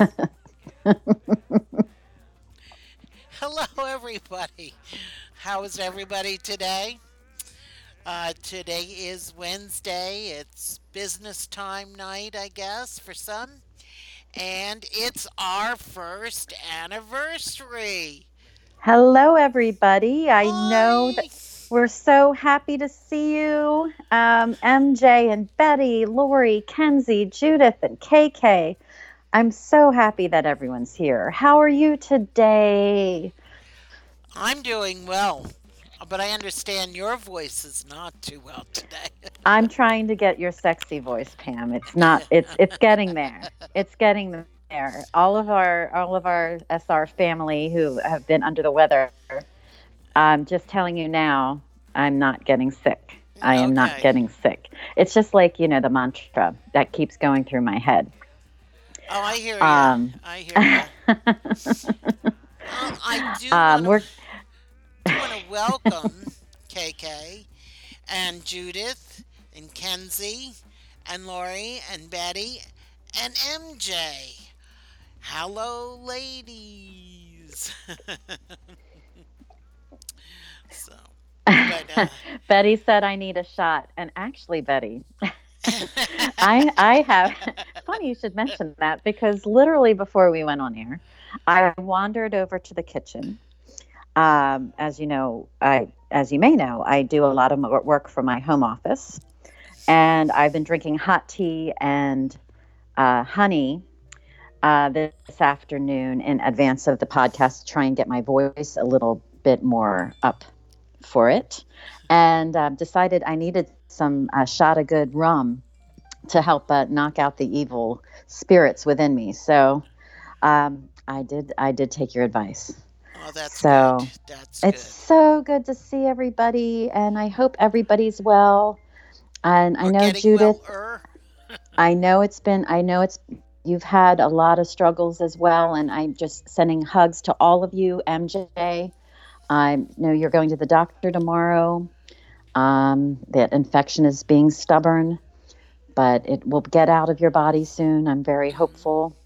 Hello, everybody. How is everybody today? Uh, today is Wednesday. It's business time night, I guess, for some. And it's our first anniversary. Hello, everybody. I know that we're so happy to see you. Um, MJ and Betty, Lori, Kenzie, Judith, and KK. I'm so happy that everyone's here. How are you today? I'm doing well, but I understand your voice is not too well today. I'm trying to get your sexy voice, Pam. It's not. It's it's getting there. It's getting there. All of our all of our SR family who have been under the weather. I'm just telling you now. I'm not getting sick. I am not getting sick. It's just like you know the mantra that keeps going through my head. Oh, I hear you. Um, I hear you. I do um, want we're to want to welcome KK and Judith and Kenzie and Lori and Betty and MJ. Hello, ladies. so, but, uh, Betty said I need a shot, and actually, Betty, I I have. Funny you should mention that because literally before we went on air, I wandered over to the kitchen. Um, as you know, I as you may know, I do a lot of work from my home office, and I've been drinking hot tea and uh, honey uh, this afternoon in advance of the podcast to try and get my voice a little bit more up for it, and um, decided I needed some uh, shot of good rum to help uh, knock out the evil spirits within me. So um, I did. I did take your advice. oh, that's So, good. That's It's good. so good to see everybody, and I hope everybody's well. And I know Judith. I know it's been. I know it's. You've had a lot of struggles as well, and I'm just sending hugs to all of you, MJ. I know you're going to the doctor tomorrow. Um, that infection is being stubborn, but it will get out of your body soon. I'm very hopeful.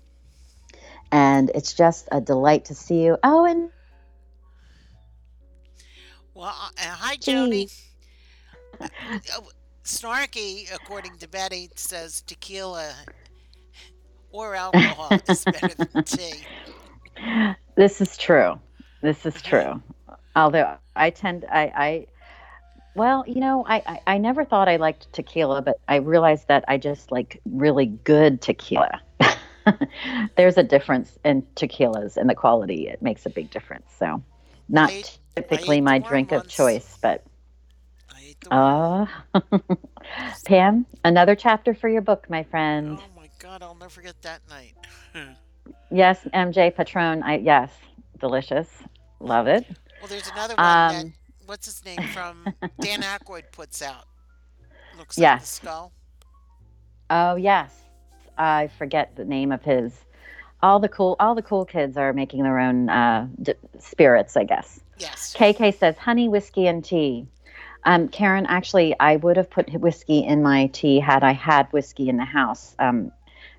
And it's just a delight to see you. Oh, and Well, uh, uh, hi, Jody. Gee. Uh, Snarky, according to Betty, says tequila or alcohol is better than tea. this is true. This is true. Although I tend, I, I well, you know, I, I, I never thought I liked tequila, but I realized that I just like really good tequila. There's a difference in tequilas and the quality. It makes a big difference. So, not I typically my drink of once. choice, but I ate the worm. uh, Pam, another chapter for your book, my friend. Oh my god, I'll never forget that night. Yes, MJ Patron. I yes, delicious. Love it. Well, there's another one that Um, what's his name from Dan Aykroyd puts out. Looks like the Yes. skull. Oh yes, I forget the name of his. All the cool, all the cool kids are making their own uh, d- spirits, I guess. Yes. KK says honey, whiskey, and tea. Um, Karen, actually, I would have put whiskey in my tea had I had whiskey in the house. Um,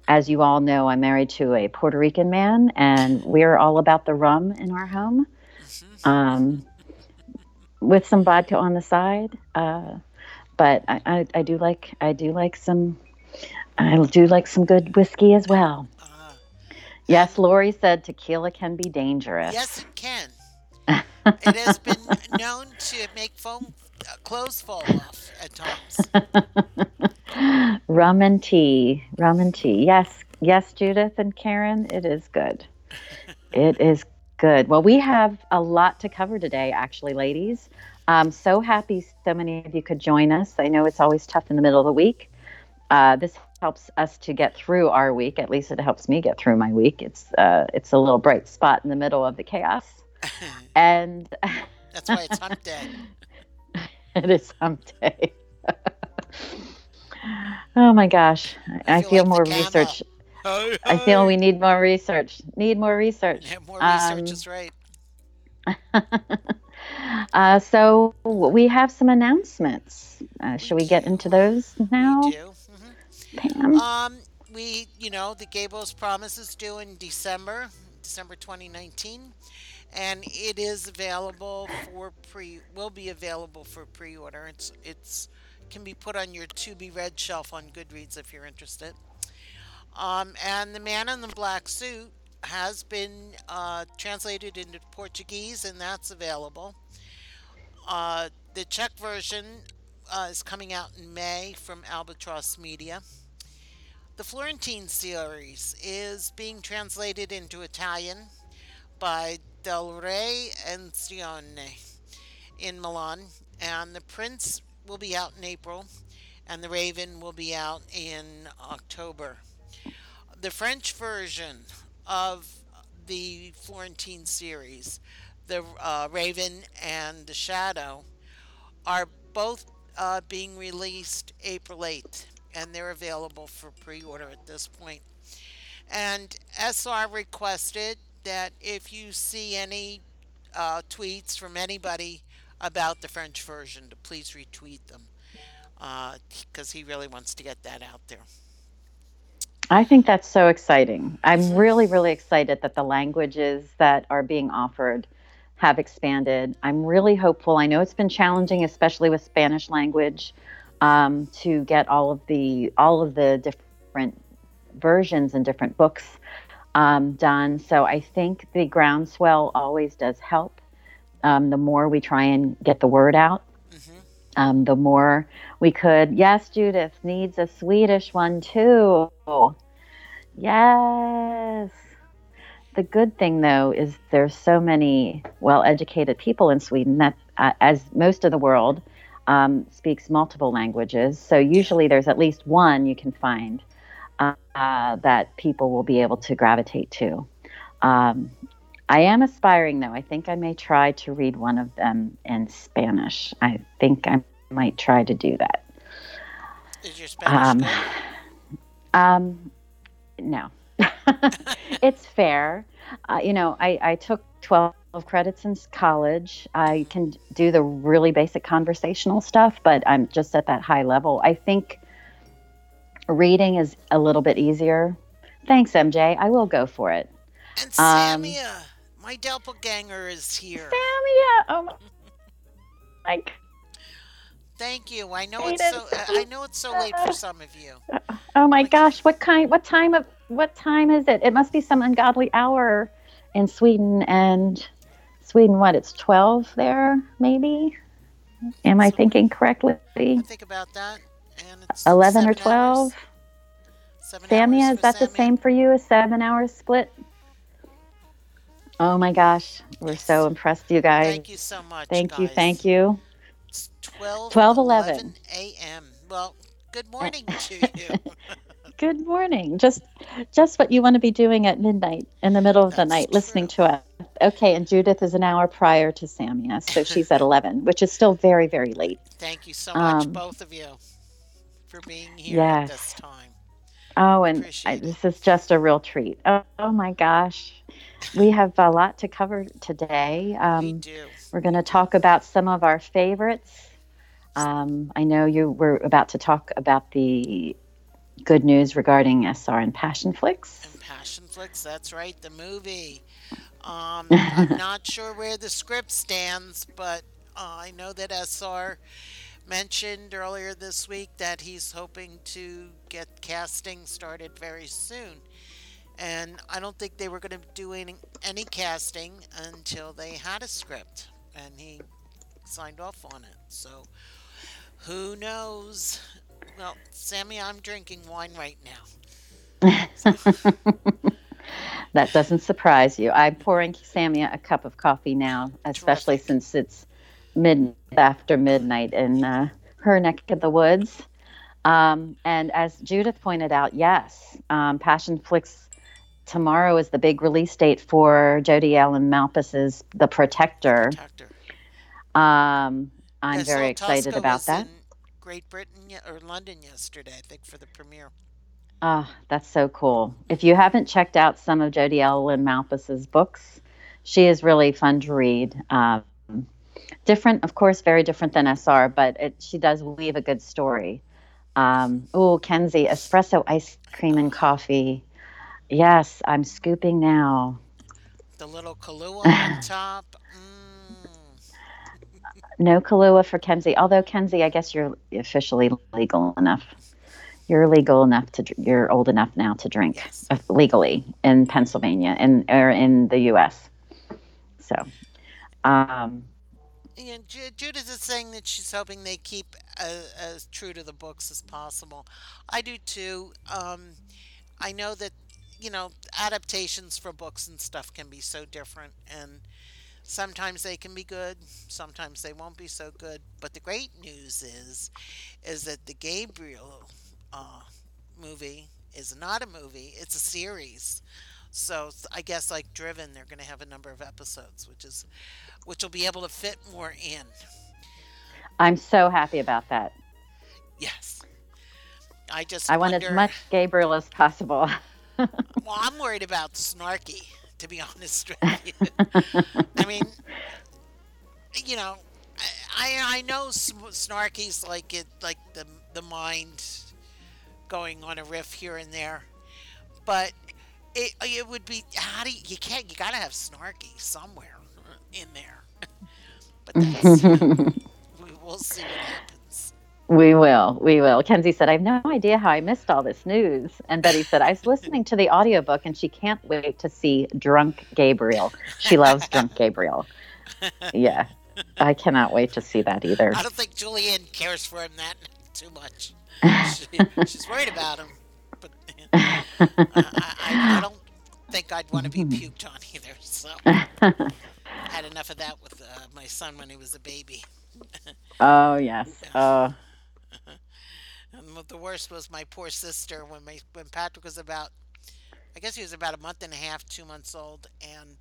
as you all know, I'm married to a Puerto Rican man, and we're all about the rum in our home, Mhm. um, with some vodka on the side. Uh, but I, I, I do like, I do like some, I do like some good whiskey as well. Uh, Yes, Lori said tequila can be dangerous. yes, it can. It has been known to make foam uh, clothes fall off at times. rum and tea, rum and tea. Yes, yes, Judith and Karen, it is good. it is good. Well, we have a lot to cover today, actually, ladies. I'm so happy so many of you could join us. I know it's always tough in the middle of the week. Uh, this helps us to get through our week. At least it helps me get through my week. It's uh, it's a little bright spot in the middle of the chaos, and That's why it's hump day. it is someday. oh my gosh, I, I feel feel, like more gamma. I feel we need more research. Need more research. Yeah, more research Um, is right. uh, so we have some announcements. Uh, shall we get into those now, We do. Mhm. Pam? Um, we, you know, the Gabriel's Promise is due in December, December 2019, and it is available for pre. Will be available for pre-order. It's it's can be put on your to be read shelf on Goodreads if you're interested. Um, and the Man in the Black Suit has been uh, translated into Portuguese, and that's available. Uh, the Czech version uh, is coming out in May from Albatross Media. The Florentine series is being translated into Italian by Del Re Edizione in Milan, and The Prince will be out in April, and The Raven will be out in October. The French version of the Florentine series, The uh, Raven and The Shadow, are both uh, being released April 8th, and they're available for pre order at this point. And SR requested that if you see any uh, tweets from anybody about the French version, to please retweet them because uh, he really wants to get that out there. I think that's so exciting. I'm really, really excited that the languages that are being offered have expanded. I'm really hopeful. I know it's been challenging, especially with Spanish language, um, to get all of the all of the different versions and different books um, done. So I think the groundswell always does help. Um, the more we try and get the word out. Um, the more we could. Yes, Judith needs a Swedish one too. Yes. The good thing, though, is there's so many well-educated people in Sweden that, uh, as most of the world um, speaks multiple languages, so usually there's at least one you can find uh, that people will be able to gravitate to. Um, I am aspiring, though. I think I may try to read one of them in Spanish. I think I might try to do that. Is your Spanish um, um, no. it's fair. Uh, you know, I, I took 12 credits in college. I can do the really basic conversational stuff, but I'm just at that high level. I think reading is a little bit easier. Thanks, MJ. I will go for it. And Samia, um, my doppelganger is here. Samia, oh my, like. Thank you. I know it's so. I know it's so uh, late for some of you. Uh, oh my gosh! What kind? What time of? What time is it? It must be some ungodly hour in Sweden and Sweden. What? It's twelve there, maybe. Am I thinking correctly? I think about that. And it's eleven or twelve. Samia, is that Samia? the same for you? A seven-hour split? Oh my gosh, we're so impressed, you guys. Thank you so much. Thank guys. you, thank you. It's 12, 12 11. 11 a.m. Well, good morning to you. good morning. Just just what you want to be doing at midnight in the middle of That's the night, true. listening to us. Okay, and Judith is an hour prior to Samia, so she's at 11, which is still very, very late. Thank you so much, um, both of you, for being here yes. at this time. Oh, and I, this is just a real treat. Oh, oh, my gosh. We have a lot to cover today. Um, we do. We're going to talk about some of our favorites. Um, I know you were about to talk about the good news regarding SR and Passionflix. And Passionflix, that's right, the movie. Um, I'm not sure where the script stands, but uh, I know that SR mentioned earlier this week that he's hoping to get casting started very soon. And I don't think they were going to do any, any casting until they had a script. And he signed off on it. So who knows? Well, Sammy, I'm drinking wine right now. that doesn't surprise you. I'm pouring Samia a cup of coffee now, especially Terrific. since it's mid after midnight in uh, her neck of the woods. Um, and as Judith pointed out, yes, um, Passionflix tomorrow is the big release date for Jodi Ellen Malpas's The Protector. Protector. Um, I'm very excited about that. Great Britain or London yesterday, I think, for the premiere. Ah, oh, that's so cool. If you haven't checked out some of Jodi Ellen Malpas's books, she is really fun to read. Um, different, of course, very different than SR, but it, she does weave a good story. Um, oh, Kenzie, espresso ice cream and coffee. Yes, I'm scooping now. The little Kahlua on top. Mm. No Kahlua for Kenzie. Although Kenzie, I guess you're officially legal enough. You're legal enough to. You're old enough now to drink Yes. uh, legally in Pennsylvania and or in the U.S. So, um, And Ju- Judith is saying that she's hoping they keep as, as true to the books as possible. I do too. Um, I know that you know adaptations for books and stuff can be so different, and sometimes they can be good, sometimes they won't be so good. But the great news is, is that the Gabriel uh, movie is not a movie; it's a series. So I guess like Driven, they're going to have a number of episodes, which is which will be able to fit more in. I'm so happy about that. Yes. I just I want wonder, as much Gabriel as possible. Well, I'm worried about Snarky, to be honest with you. I mean, you know, I I know Snarky's like it, like the the mind going on a riff here and there, but it it would be how do you, you can't you gotta have Snarky somewhere in there. but that's we will see what happens. We will. We will. Kenzie said, I have no idea how I missed all this news. And Betty said, I was listening to the audiobook and she can't wait to see Drunk Gabriel. She loves Drunk Gabriel. Yeah. I cannot wait to see that either. I don't think Julianne cares for him that too much. She, she's worried about him, but I, I, I don't think I'd want to be puked on either. So I had enough of that with uh, my son when he was a baby. Oh, yes. Oh, The worst was my poor sister when my when Patrick was about, I guess he was about a month and a half, two months old, and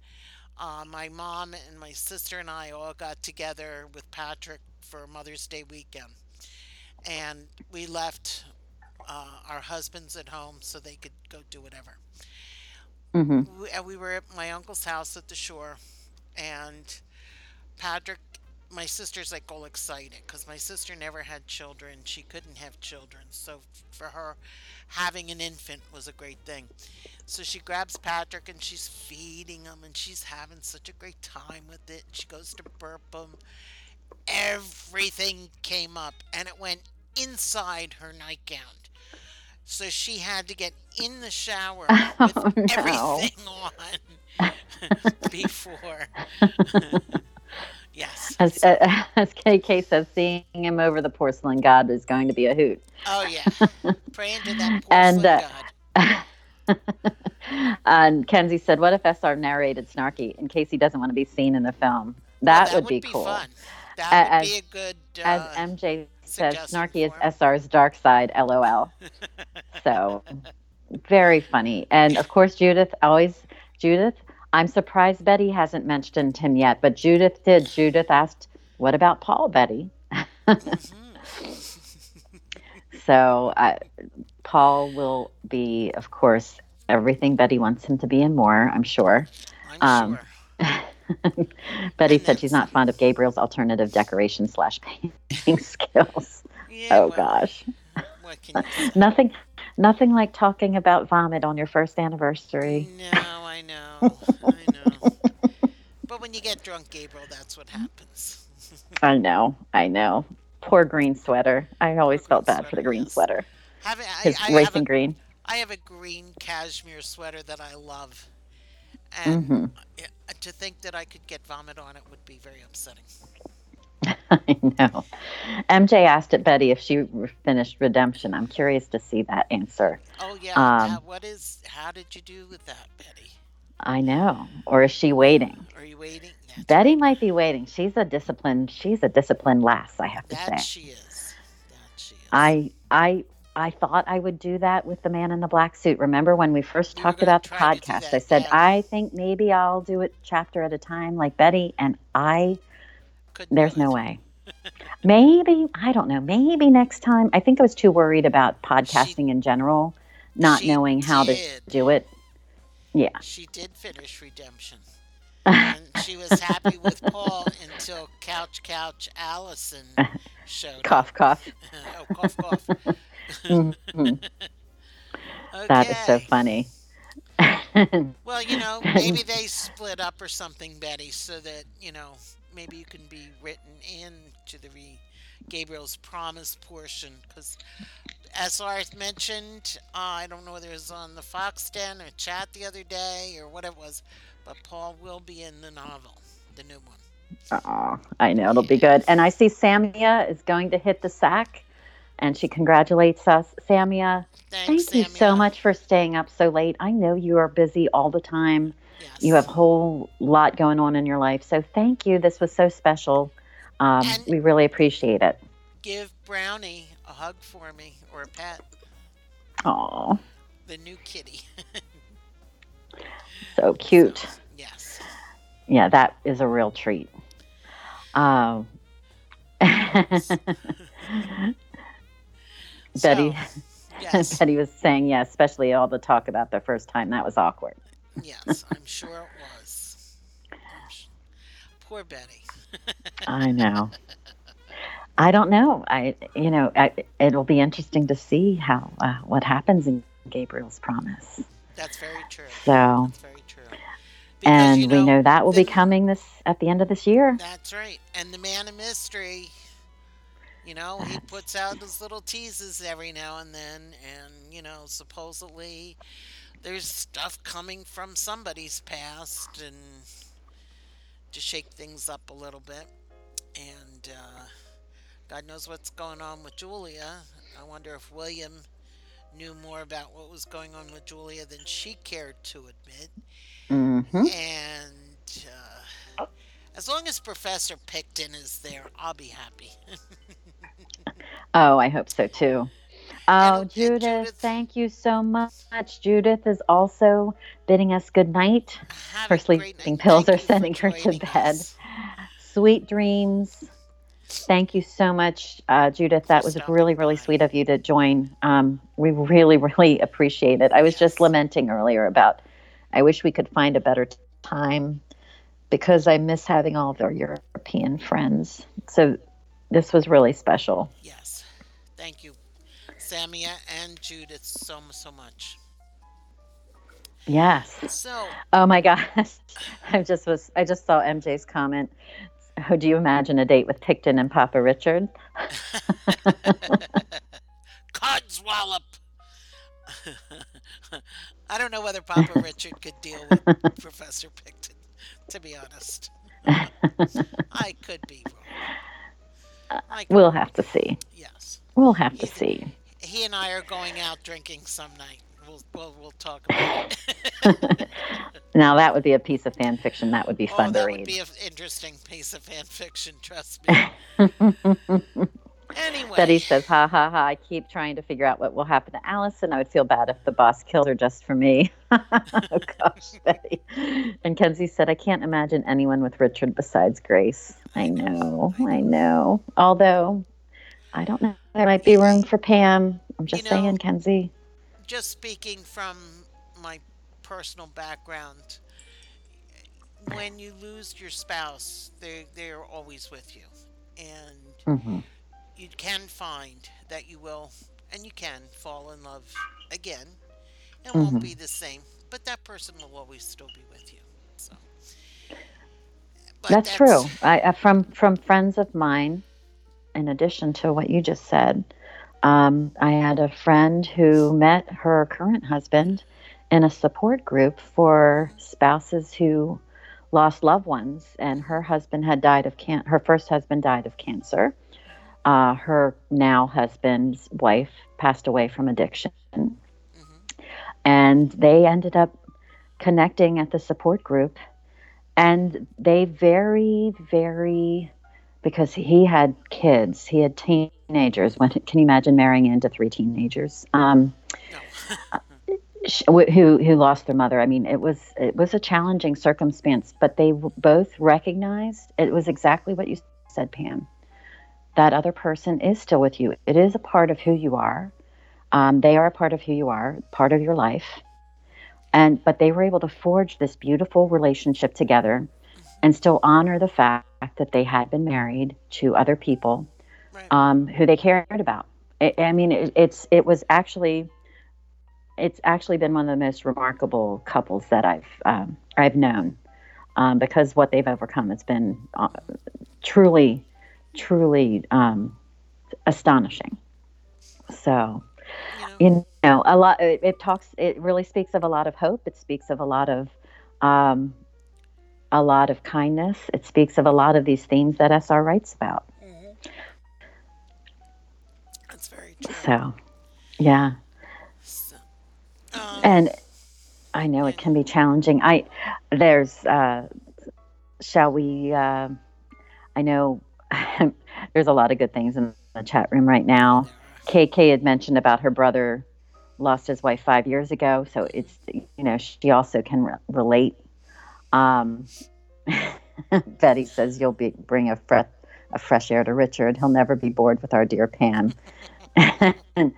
uh, my mom and my sister and I all got together with Patrick for Mother's Day weekend, and we left uh, our husbands at home so they could go do whatever. hmm We, and we were at my uncle's house at the shore, and Patrick, my sister's like all excited because my sister never had children. She couldn't have children. So for her, having an infant was a great thing. So she grabs Patrick and she's feeding him and she's having such a great time with it. She goes to burp him. Everything came up and it went inside her nightgown. So she had to get in the shower oh, with Oh, no. everything on before. Yes. As, uh, as KK says, seeing him over the porcelain god is going to be a hoot. oh yeah. Praying to that porcelain And, uh, god. and Kenzie said, "What if SR narrated Snarky in case he doesn't want to be seen in the film? Well, That, would, be, cool." fun. That A- would be a good. Uh, As MJ says, Snarky is for. SR's dark side. LOL. so very funny, and of course Judith always Judith. I'm surprised Betty hasn't mentioned him yet, but Judith did. Judith asked, "What about Paul, Betty?" mhm. So uh, Paul will be, of course, everything Betty wants him to be and more. I'm sure. I'm Um, sure. Betty said she's not fond of Gabriel's alternative decoration slash painting skills. Yeah, Oh well, gosh, What can you nothing, nothing like talking about vomit on your first anniversary. No, I know. I know. But when you get drunk, Gabriel, that's what happens. I know, I know. Poor green sweater. I always Poor felt bad for the green yes. sweater. Have, I, His I, have racing a, green. I have a green cashmere sweater that I love. And hmm to think that I could get vomit on it would be very upsetting. I know. MJ asked it Betty if she finished Redemption. I'm curious to see that answer. Oh, yeah. Um, what is, how did you do with that, Betty? I know. Or is she waiting? Are you waiting? That's Betty might be waiting. She's a disciplined. She's a disciplined lass. I have to That say. she is. That she is. I I I thought I would do that with the man in the black suit. Remember when we first were talked about the try to do podcast? I said yeah. I think maybe I'll do it chapter at a time, like Betty. And I Couldn't there's no way. maybe I don't know. Maybe next time. I think I was too worried about podcasting in general, not she knowing how to do it. Yeah. She did finish Redemption. and she was happy with Paul until Couch Couch Allison showed up. cough cough. oh, cough, cough. Mhm. That is so funny. Well, you know, maybe they split up or something, Betty, so that, you know, maybe you can be written in to the re Gabriel's promise portion. Because as Lars mentioned, uh, I don't know whether it was on the Fox Den or chat the other day or what it was, but Paul will be in the novel, the new one. Oh, I know it'll be good. And I see Samia is going to hit the sack, and she congratulates us. Samia, Thanks, thank you so much for staying up so late. I know you are busy all the time. You have a whole lot going on in your life. So thank you. This was so special. Um, we really appreciate it. give Brownie a hug for me or a pet, Oh, the new kitty. so So, cute. yes. Yeah, that is a real treat. Um, Betty, So, yes. Betty was saying, yeah, especially all the talk about the first time. That was awkward. Yes, I'm sure it was. Sh- Poor Betty. I know. I don't know. I, you know, I, it'll be interesting to see how uh, what happens in Gabriel's promise. That's very true. So, That's very true. Because and you we know that will be coming this at the end of this year. that's right. And the man of mystery, you know, he puts out his little teases every now and then, and you know, supposedly there's stuff coming from somebody's past, and to shake things up a little bit. And uh, God knows what's going on with Julia. I wonder if William knew more about what was going on with Julia than she cared to admit. Mm-hmm. And uh, as long as Professor Picton is there, I'll be happy. Oh, I hope so too. Oh, and Judith, Judith, thank you so much. Judith is also bidding us good night. Her sleeping pills Thank are sending her to bed. us, Sweet dreams. Thank you so much, uh, Judith. That was really, really sweet of you to join. Um, we really, really appreciate it. I was just lamenting earlier about I wish we could find a better time because I miss having all of our European friends. So this was really special. Yes. Thank you, Samia and Judith, so, so much. Yes. So, Oh my gosh. I just was I just saw MJ's comment. Oh, do you imagine a date with Picton and Papa Richard? Codswallop. I don't know whether Papa Richard could deal with Professor Picton, to be honest. I could be wrong. Could, We'll have to see. yes. We'll have to see. He and I are going out drinking some night. We'll, we'll, we'll talk about it. now that would be a piece of fan fiction that would be oh, fun to read. that would be an interesting piece of fan fiction, trust me. Anyway, Betty says, ha ha ha, I keep trying to figure out what will happen to Allison. I would feel bad if the boss killed her just for me. oh gosh, Betty. And Kenzie said, I can't imagine anyone with Richard besides Grace. I know, I know. Although, I don't know. There might be room for Pam. I'm just You know- saying, Kenzie. just speaking from my personal background, when you lose your spouse, they they're always with you, and hmm you can find that you will, and you can fall in love again. It Mhm. won't be the same, but that person will always still be with you. So, but That's true. I, from from friends of mine, in addition to what you just said, um, I had a friend who met her current husband in a support group for spouses who lost loved ones, and her husband had died of can. Her first husband died of cancer. Uh, her now husband's wife passed away from addiction, mm-hmm. and they ended up connecting at the support group and they very very because he had kids. He had teenagers. When can you imagine marrying into three teenagers? Um, who who lost their mother. I mean it was it was a challenging circumstance but they both recognized it was exactly what you said pam that other person is still with you. It is a part of who you are. Um, they are a part of who you are part of your life. And but they were able to forge this beautiful relationship together and still honor the fact that they had been married to other people right. um, who they cared about I, I mean, it, it's it was actually it's actually been one of the most remarkable couples that I've um, I've known um, because what they've overcome has been uh, truly, truly um, astonishing. So, you know, you know a lot. It, it, talks. It really speaks of a lot of hope. It speaks of a lot of um, a lot of kindness. It speaks of a lot of these themes that SR writes about. Mm-hmm. That's very true. So, yeah. So, um, and I know it can be challenging. I there's uh, shall we? Uh, I know there's a lot of good things in the chat room right now. KK had mentioned about her brother lost his wife five years ago, so it's you know she also can re- relate. Um, Betty says you'll be bring a fresh a fresh air to Richard. He'll never be bored with our dear Pam. and,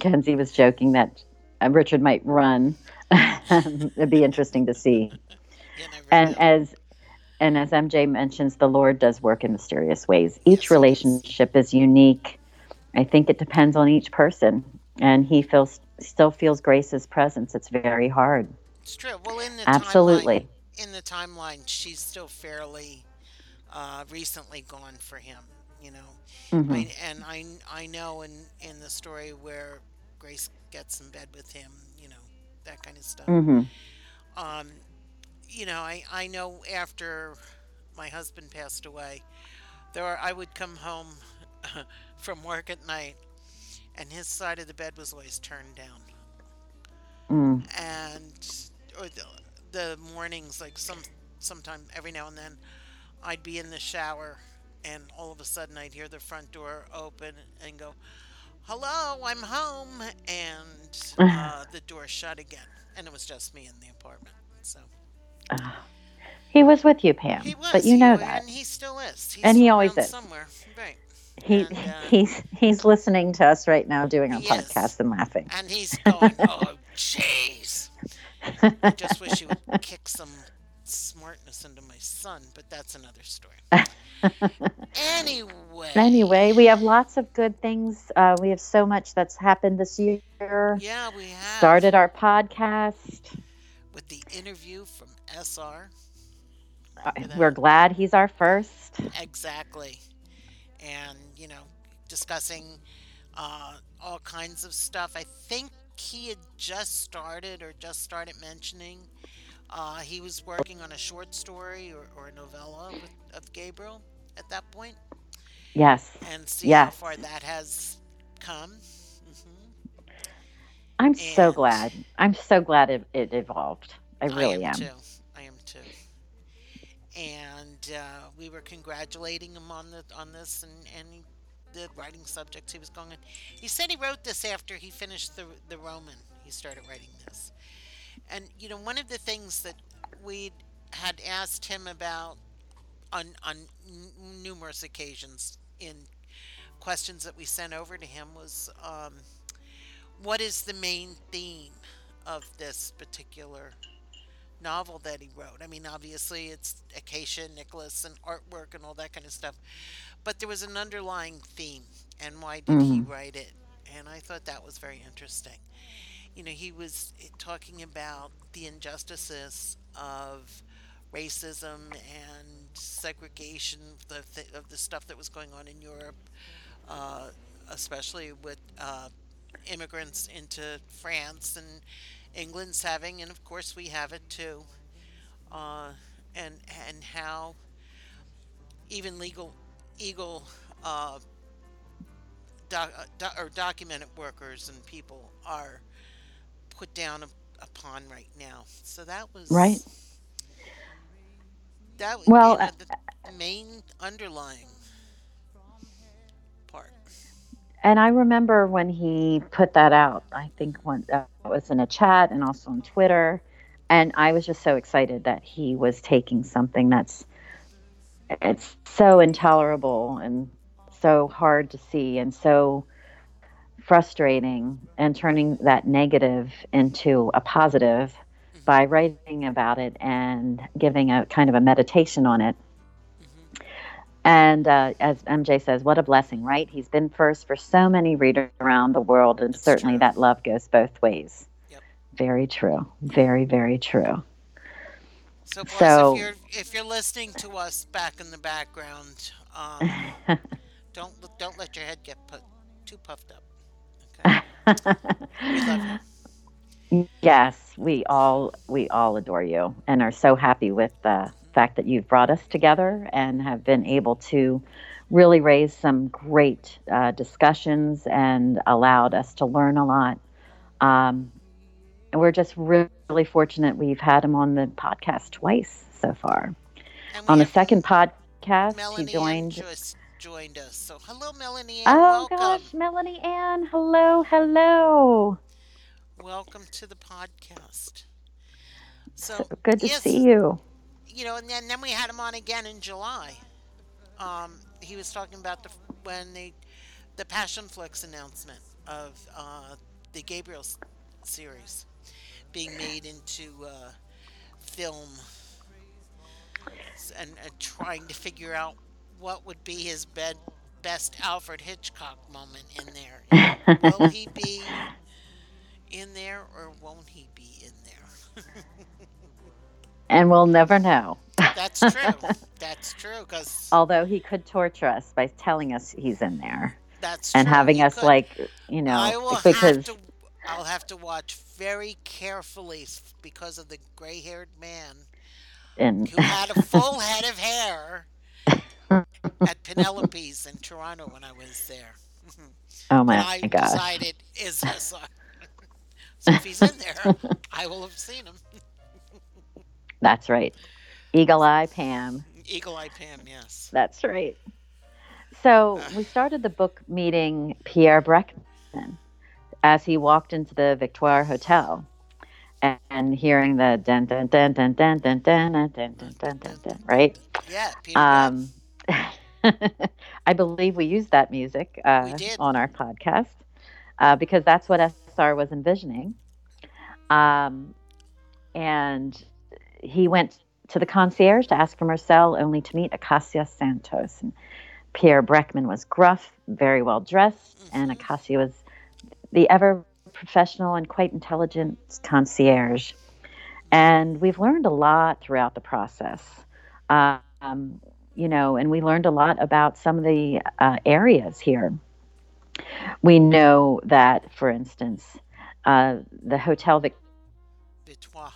Kenzie was joking that uh, Richard might run. It'd be interesting to see. And as and as MJ mentions, the Lord does work in mysterious ways. Each yes, relationship is unique. I think it depends on each person, and he feels still feels Grace's presence. It's very hard. It's true. Well, in the absolutely timeline, in the timeline, she's still fairly uh, recently gone for him. You know, mm-hmm. I, and I I know in in the story where Grace gets in bed with him, you know, that kind of stuff. Mm-hmm. Um, you know, I, I know after my husband passed away, there were, I would come home from work at night, and his side of the bed was always turned down. Mm. And or the, the mornings, like some sometime every now and then, I'd be in the shower, and all of a sudden I'd hear the front door open and go, "Hello, I'm home," and uh, the door shut again, and it was just me in the apartment. So. Uh, he was with you, Pam. He was, but you know that, and he still is. He's and he always is somewhere, right? He and, uh, he's he's listening to us right now, doing our podcast is. and laughing. And he's going, "Oh, jeez! I just wish you would kick some smartness into my son." But that's another story. anyway. Anyway, we have lots of good things. Uh, we have so much that's happened this year. Yeah, we have started our podcast with the interview from SR. Uh, we're glad he's our first. Exactly. And, you know, discussing uh, all kinds of stuff. I think he had just started or just started mentioning uh, he was working on a short story or, or a novella with, of Gabriel at that point. Yes. And see yes. how far that has come. Mm-hmm. I'm and so glad. I'm so glad it, it evolved. I really I am, am. Too. I am too. And uh, we were congratulating him on the on this and, and the writing subjects he was going on. He said he wrote this after he finished the the Roman. He started writing this. And you know, one of the things that we had asked him about on on numerous occasions in questions that we sent over to him was um, what is the main theme of this particular novel that he wrote. I mean, obviously it's Acacia, Nicholas, and artwork and all that kind of stuff, but there was an underlying theme, and why did mm-hmm. he write it? And I thought that was very interesting. You know, he was talking about the injustices of racism and segregation of the, of the stuff that was going on in Europe, uh, especially with uh, immigrants into France and England's having, and of course we have it too, uh, and and how even legal, eagle, uh, doc, uh, do, or documented workers and people are put down upon right now. So that was right. That was well, you know, the main underlying part. And I remember when he put that out. I think when that was in a chat and also on Twitter, and I was just so excited that he was taking something that's it's so intolerable and so hard to see and so frustrating and turning that negative into a positive mm-hmm. by writing about it and giving a kind of a meditation on it. Mm-hmm. And uh, as MJ says, what a blessing, right? He's been first for so many readers around the world, and That's certainly true. that love goes both ways. Yep. Very true. Very, very true. So, boys, So- if you're if you're listening to us back in the background, um, don't don't let your head get put too puffed up. Okay, we yes, we all we all adore you and are so happy with the fact that you've brought us together and have been able to really raise some great uh, discussions and allowed us to learn a lot. Um, and we're just really, really fortunate we've had him on the podcast twice so far. On the second podcast, Melanie he joined. just joined us. So, hello, Melanie. Ann. Oh welcome. gosh, Melanie Ann, hello, hello. Welcome to the podcast. So, So good to yes, see you. you know, and then, then we had him on again in July. Um, he was talking about the when the the Passion Flix announcement of uh, the Gabriel series being made into uh, film, and, and trying to figure out what would be his bed, best Alfred Hitchcock moment in there. Will he be in there or won't he be in there? and we'll never know. That's true. That's true because Although he could torture us by telling us he's in there that's and true. having He us could. like, you know, I will because have to. I'll have to watch very carefully s- because of the gray-haired man in who had a full head of hair at Penelope's in Toronto when I was there. oh And my I gosh, decided is this. so if he's in there, I will have seen him. that's right. Eagle Eye Pam. Eagle Eye Pam, yes. That's right. So we started the book meeting Pierre Breckman as he walked into the Victoire Hotel and, and hearing the dun dun dun dun dun dun dun dun dun dun dun dun, dun right? Yeah, Peter. Um, I believe we used that music uh, on our podcast uh, because that's what SR was envisioning. Um, and he went to the concierge to ask for Marcel, only to meet Acacia Santos. And Pierre Breckman was gruff, very well dressed, and Mhm. Acacia was the ever professional and quite intelligent concierge. And we've learned a lot throughout the process. Um, you know, and we learned a lot about some of the uh, areas here. We know that, for instance, uh, the Hotel Vic- Victoire.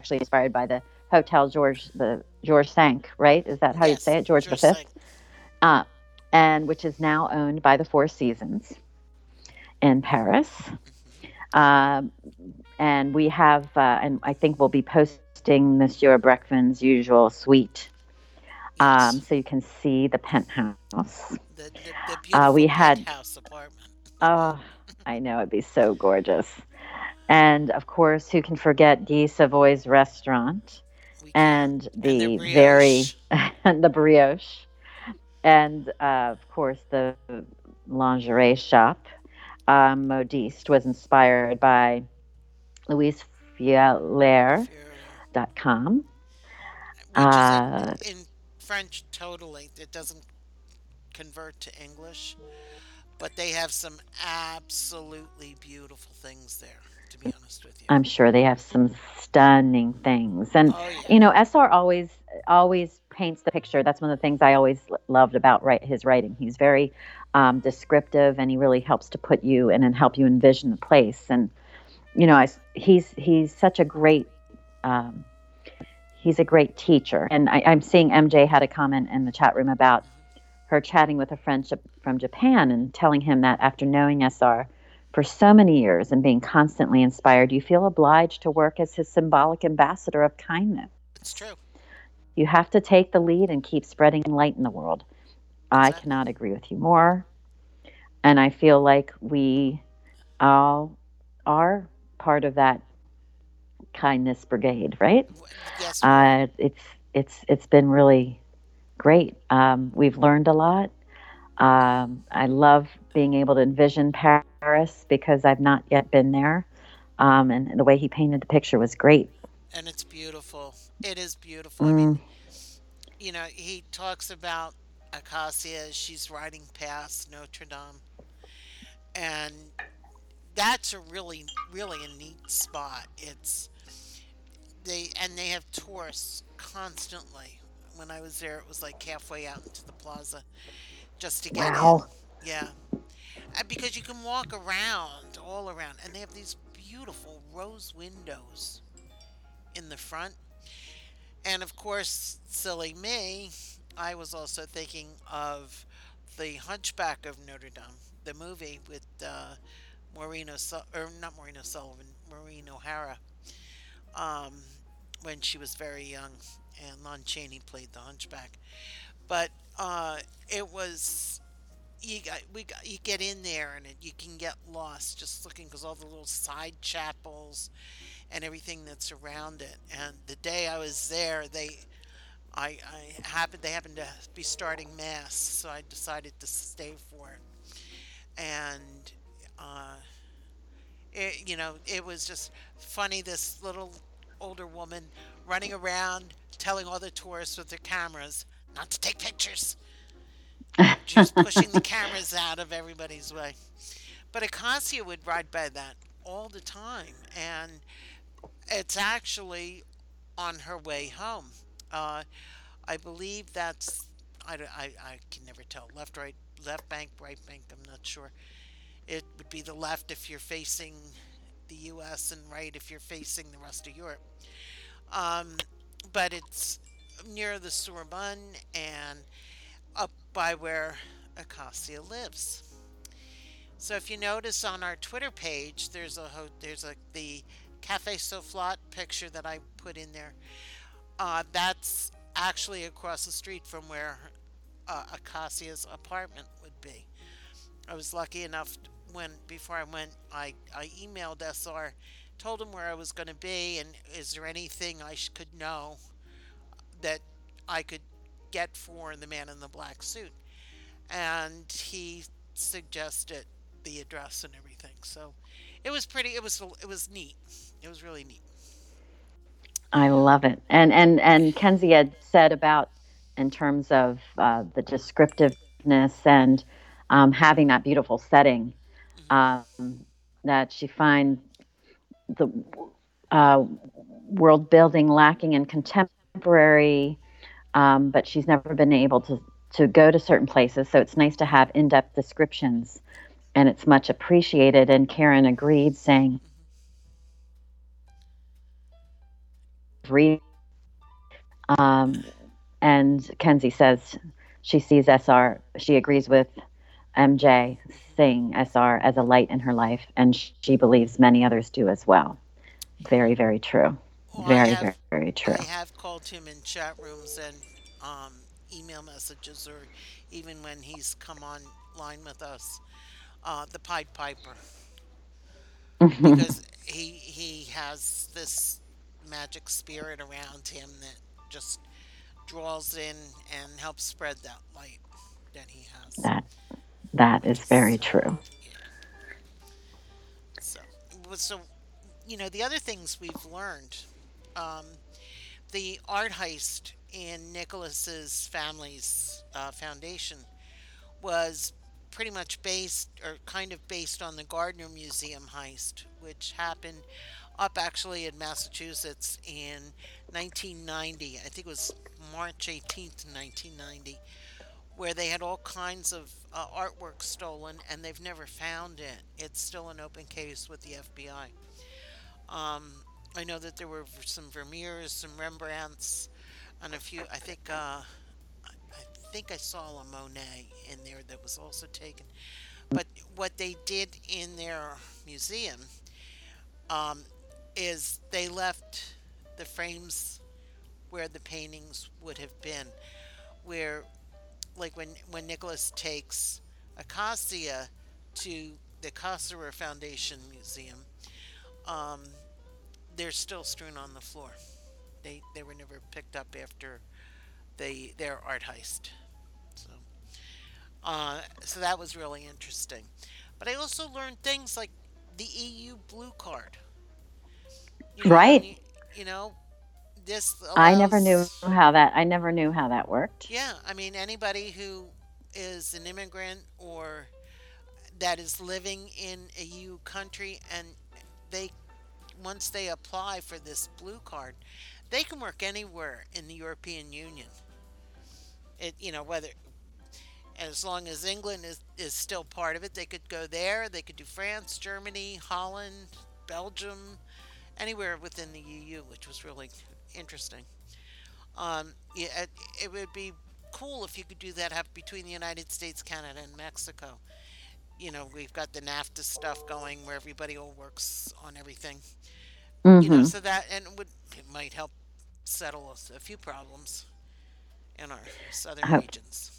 actually inspired by the Hotel George the George Cinq, right? Is that how you Yes, say it, George George? Cinq. Uh, and which is now owned by the Four Seasons in Paris. Um, and we have, uh, and I think we'll be posting Monsieur Breckman's usual suite, um, Yes. so you can see the penthouse. The, the, the beautiful Uh, we had- penthouse apartment. Oh, I know it'd be so gorgeous. And of course, who can forget Guy Savoy's restaurant We can- and the, very the brioche, and uh, of course the lingerie shop. Um, Modiste was inspired by Louise. Which Uh, is in, in French totally. It doesn't convert to English. But they have some absolutely beautiful things there, to be honest with you. I'm sure they have some stunning things, and oh, yeah. you know, SR always always paints the picture. That's one of the things I always loved about write, his writing. He's very um, descriptive, and he really helps to put you in and help you envision the place. And you know, I he's he's such a great um, he's a great teacher. And I, I'm seeing MJ had a comment in the chat room about her chatting with a friend from Japan and telling him that after knowing SR for so many years and being constantly inspired, you feel obliged to work as his symbolic ambassador of kindness. It's true. You have to take the lead and keep spreading light in the world. I cannot agree with you more. And I feel like we all are part of that kindness brigade, right? Yes, Uh, it's it's it's been really great. Um, we've learned a lot. Um, I love being able to envision Paris because I've not yet been there, um, and the way he painted the picture was great. and it's beautiful. It is beautiful. I mean, Mm, you know, he talks about Acacia. as She's riding past Notre Dame, and that's a really, really a neat spot. It's they and they have tourists constantly. When I was there, it was like halfway out into the plaza just to get in. Yeah, Uh, because you can walk around all around, and they have these beautiful rose windows in the front. And of course, silly me, I was also thinking of the Hunchback of Notre Dame, the movie with uh, Maureen O'Sul- or not Maureen O'Sullivan, Maureen O'Hara, um, when she was very young, and Lon Chaney played the Hunchback. But uh, it was you got we got you get in there and it, you can get lost just looking because all the little side chapels and everything that's around it. And the day I was there, they I, I happened they happened to be starting mass, so I decided to stay for it. And uh, it, you know, it was just funny. This little older woman running around telling all the tourists with their cameras not to take pictures. She was pushing the cameras out of everybody's way. But Acacia would ride by that all the time, and it's actually on her way home. Uh, I believe that's I, I, I can never tell left right left bank right bank I'm not sure. It would be the left if you're facing the U.S. and right if you're facing the rest of Europe. Um, but it's near the Sorbonne and up by where Acacia lives. So if you notice on our Twitter page, there's a there's a the Cafe Soufflot picture that I put in there. Uh, that's actually across the street from where uh, Acacia's apartment would be. I was lucky enough when before I went, I I emailed SR, told him where I was going to be, and is there anything I sh- could know that I could get for the man in the black suit, and he suggested the address and everything. So it was pretty. It was it was neat. It was really neat. I love it. And and and Kenzie had said about in terms of uh, the descriptiveness and um, having that beautiful setting hmm um, that she finds the uh, world building lacking in contemporary, um, but she's never been able to to go to certain places. So it's nice to have in depth descriptions, and it's much appreciated. And Karen agreed, saying, "Read." Um, and Kenzie says she sees SR. She agrees with MJ, seeing SR as a light in her life, and she believes many others do as well. Very, very true. Well, Very, have very, very true. I have called him in chat rooms and um, email messages, or even when he's come online with us. Uh, the Pied Piper, because he he has this magic spirit around him that just draws in and helps spread that light that he has. that that is very So true. yeah, so so you know the other things we've learned. Um, the art heist in Nicholas's family's uh, foundation was pretty much based or kind of based on the Gardner Museum heist, which happened up actually in Massachusetts in 1990. I think it was March 18th, 1990, where they had all kinds of uh, artwork stolen and they've never found it. It's still an open case with the FBI. Um, I know that there were some Vermeers, some Rembrandts, and a few. I think uh, I think I saw a Monet in there that was also taken. But what they did in their museum um, is they left the frames where the paintings would have been, where like when when Nicholas takes Acacia to the Cassara Foundation Museum, um, they're still strewn on the floor. They they were never picked up after they their art heist. So uh, so that was really interesting. But I also learned things like the EU blue card. You know, Right. you you know this I never knew how that I never knew how that worked. yeah, I mean anybody who is an immigrant or that is living in a EU country and they once they apply for this blue card, they can work anywhere in the European Union. It you know whether as long as England is, is still part of it, they could go there. They could do France, Germany, Holland, Belgium, anywhere within the EU, which was really interesting. Um, it, it would be cool if you could do that have between the United States, Canada, and Mexico. You know, we've got the NAFTA stuff going where everybody all works on everything. You know, hmm so that and it would it might help settle a few problems in our southern Hope regions.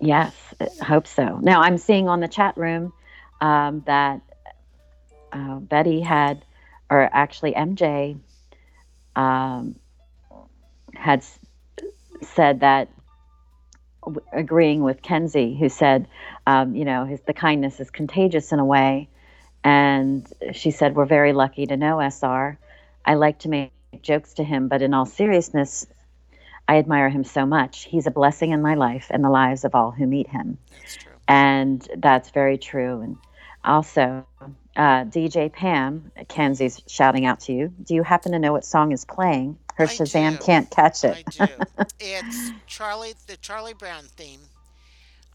yes, hope so. Now I'm seeing on the chat room um, that uh, Betty had, or actually MJ um, had said that agreeing with Kenzie, who said, um, you know, his the kindness is contagious in a way, and she said we're very lucky to know SR. I like to make jokes to him, but in all seriousness, I admire him so much. He's a blessing in my life and the lives of all who meet him. That's true. And that's very true. And also, uh, DJ Pam, Kenzie's shouting out to you. Do you happen to know what song is playing? Her I Shazam do. can't catch it. I do. It's Charlie, the Charlie Brown theme.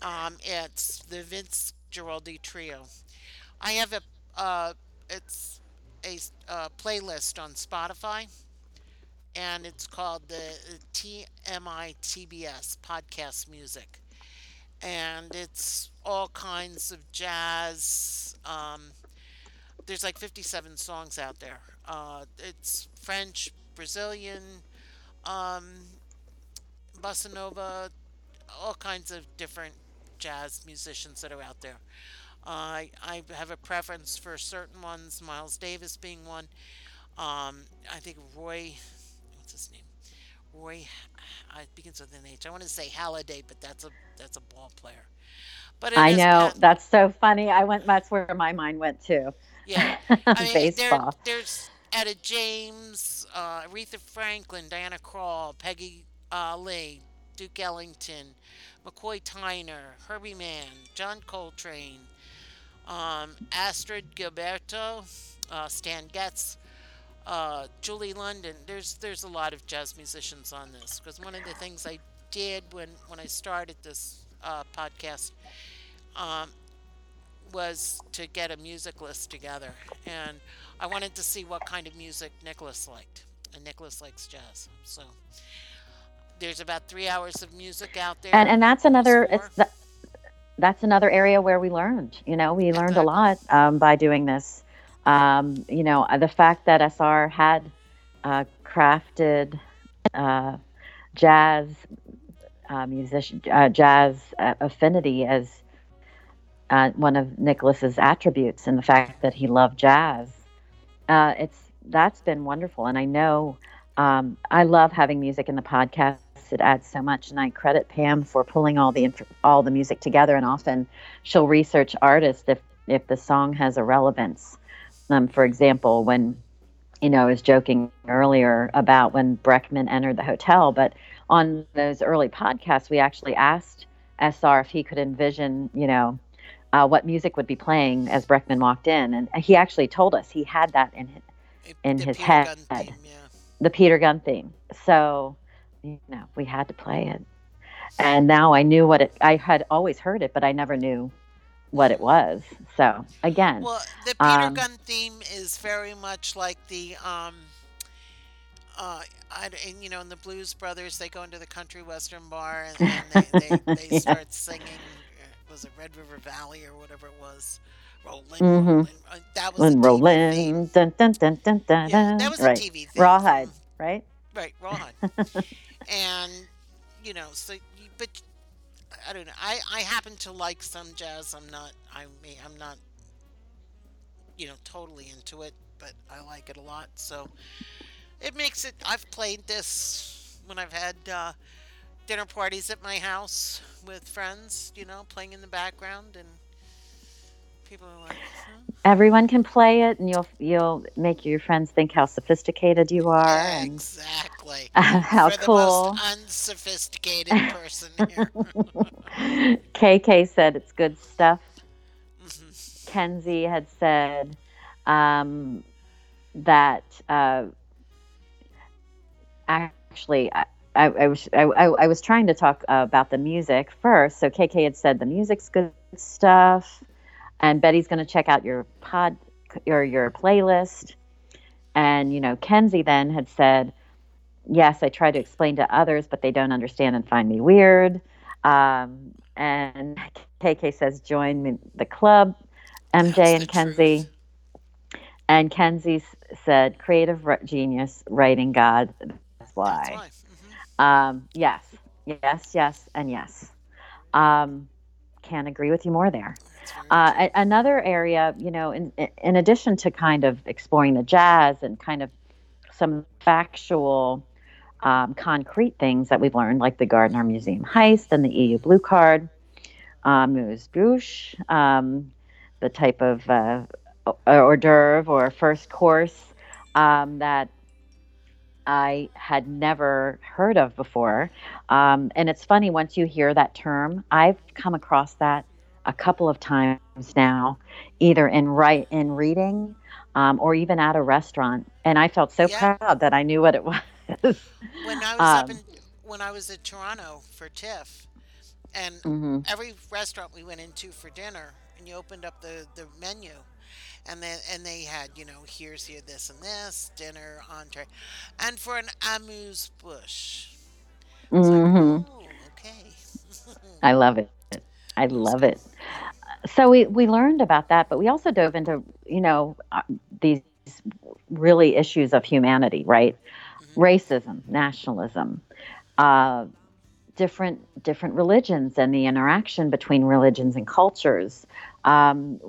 Um, it's the Vince Guaraldi trio. I have a, uh, it's a uh, playlist on Spotify, and it's called the TMI TBS Podcast Music, and it's all kinds of jazz. Um, there's like 57 songs out there. Uh, it's French, Brazilian, um, bossa nova, all kinds of different jazz musicians that are out there. I I have a preference for certain ones, Miles Davis being one. Um, I think Roy, what's his name? Roy, uh, it begins with an H. I want to say Halliday, but that's a that's a ball player. But I know. Pat. That's so funny. I went, that's where my mind went too. Yeah, I mean there there's Etta James, uh, Aretha Franklin, Diana Krall, Peggy uh, Lee, Duke Ellington, McCoy Tyner, Herbie Mann, John Coltrane, um, Astrud Gilberto, uh, Stan Getz, uh, Julie London. There's there's a lot of jazz musicians on this because one of the things I did when when I started this uh, podcast um, was to get a music list together, and I wanted to see what kind of music Nicholas liked, and Nicholas likes jazz. So there's about three hours of music out there, and and that's another, the, that's another area where we learned, you know, we learned a lot um, by doing this. Um, you know, uh, the fact that SR had uh, crafted uh, jazz uh, musician, uh, jazz uh, affinity as uh, one of Nicholas's attributes, and the fact that he loved jazz. Uh, it's that's been wonderful, and I know um, I love having music in the podcast. It adds so much, and I credit Pam for pulling all the all the music together. And often she'll research artists if if the song has a relevance. Um, for example, when you know, I was joking earlier about when Breckman entered the hotel, but on those early podcasts, we actually asked SR if he could envision, you know, uh, what music would be playing as Breckman walked in, and he actually told us he had that in his, in the his Peter head, theme. Yeah. the Peter Gunn theme. So, you know, we had to play it, and now I knew what it. I had always heard it, but I never knew what it was. So again, Well, the Peter um, Gunn theme is very much like the um, uh, I, and, you know, in the Blues Brothers, they go into the country western bar and, and they, they, they start singing. Was it Red River Valley or whatever it was? Rolling, hmm rolling. Uh, that was a rolling, dun dun dun dun dun Yeah, that was a right, TV theme rawhide, right? right Rawhide. and you know, so you, but I don't know. I I happen to like some jazz. I'm not. I mean, I'm not. You know, totally into it, but I like it a lot. So it makes it. I've played this when I've had uh, dinner parties at my house with friends. You know, playing in the background, and People are like, hmm? Everyone can play it, and you'll you'll make your friends think how sophisticated you are, and exactly. how cool. most unsophisticated person here. KK said it's good stuff. Mhm. Kenzie had said um, that uh, actually I, I, I was I, I I was trying to talk uh, about the music first. So KK had said the music's good stuff, and Betty's going to check out your pod your your playlist. And you know, Kenzie then had said, "Yes, I try to explain to others, but they don't understand and find me weird." Um, and KK says, "Join me, the club." MJ That's and Kenzie. truth. And Kenzie said, creative genius, writing God. That's That's why. Um, yes, yes, yes, and yes. Um, can't agree with you more there. Uh, another area, you know, in, in addition to kind of exploring the jazz and kind of some factual, um, concrete things that we've learned, like the Gardner Museum heist and the EU Blue Card, um, Moose Bouche, um, the type of uh, hors d'oeuvre or first course um, that I had never heard of before. Um, and it's funny, once you hear that term, I've come across that a couple of times now, either in write in reading um, or even at a restaurant. And I felt so Yeah. proud that I knew what it was. When I was up in um, when I was in Toronto for TIFF, and mhm. every restaurant we went into for dinner, and you opened up the, the menu, and then and they had you know here's here this and this dinner entree, and for an amuse bouche, I was like, oh okay, I love it. I love it. So we, we learned about that, but we also dove into, you know, uh, these really issues of humanity, right? hmm Racism, nationalism, uh, different different religions, and the interaction between religions and cultures. Um,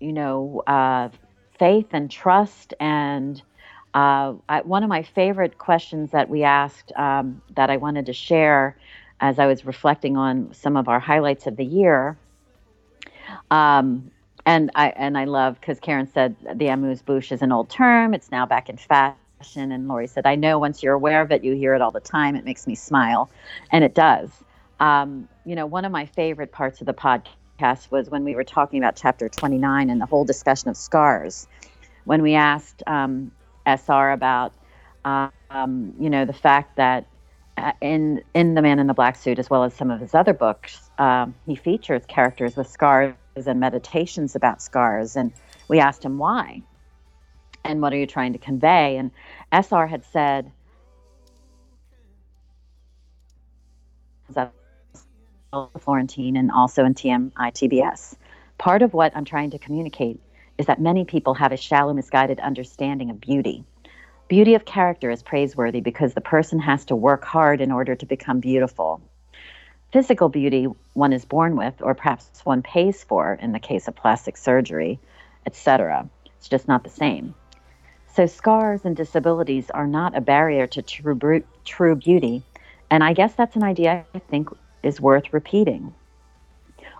you know, uh, faith and trust, and uh, I, one of my favorite questions that we asked um, that I wanted to share as I was reflecting on some of our highlights of the year um, and I and I love because Karen said the amuse bouche is an old term. It's now back in fashion. And Lori said, I know once you're aware of it, you hear it all the time. It makes me smile, and it does. Um, you know, one of my favorite parts of the podcast was when we were talking about chapter 29 and the whole discussion of scars. When we asked um, SR about, uh, um, you know, the fact that uh, in in the Man in the Black Suit, as well as some of his other books, um, he features characters with scars and meditations about scars. And we asked him why and what are you trying to convey. And SR had said, Florentine and also in TMI Part of what I'm trying to communicate is that many people have a shallow, misguided understanding of beauty. Beauty of character is praiseworthy because the person has to work hard in order to become beautiful. Physical beauty one is born with, or perhaps one pays for in the case of plastic surgery, etc. It's just not the same. So, scars and disabilities are not a barrier to true, true beauty, and I guess that's an idea I think is worth repeating.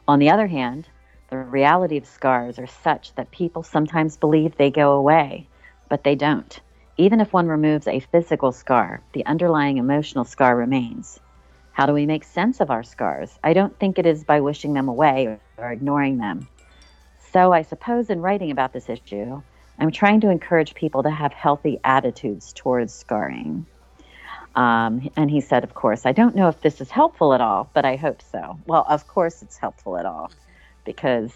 On the other hand, the reality of scars are such that people sometimes believe they go away, but they don't. Even if one removes a physical scar, the underlying emotional scar remains. How do we make sense of our scars? I don't think it is by wishing them away or, or ignoring them. So, I suppose in writing about this issue, I'm trying to encourage people to have healthy attitudes towards scarring. Um, and he said, Of course, I don't know if this is helpful at all, but I hope so. Well, of course, it's helpful at all because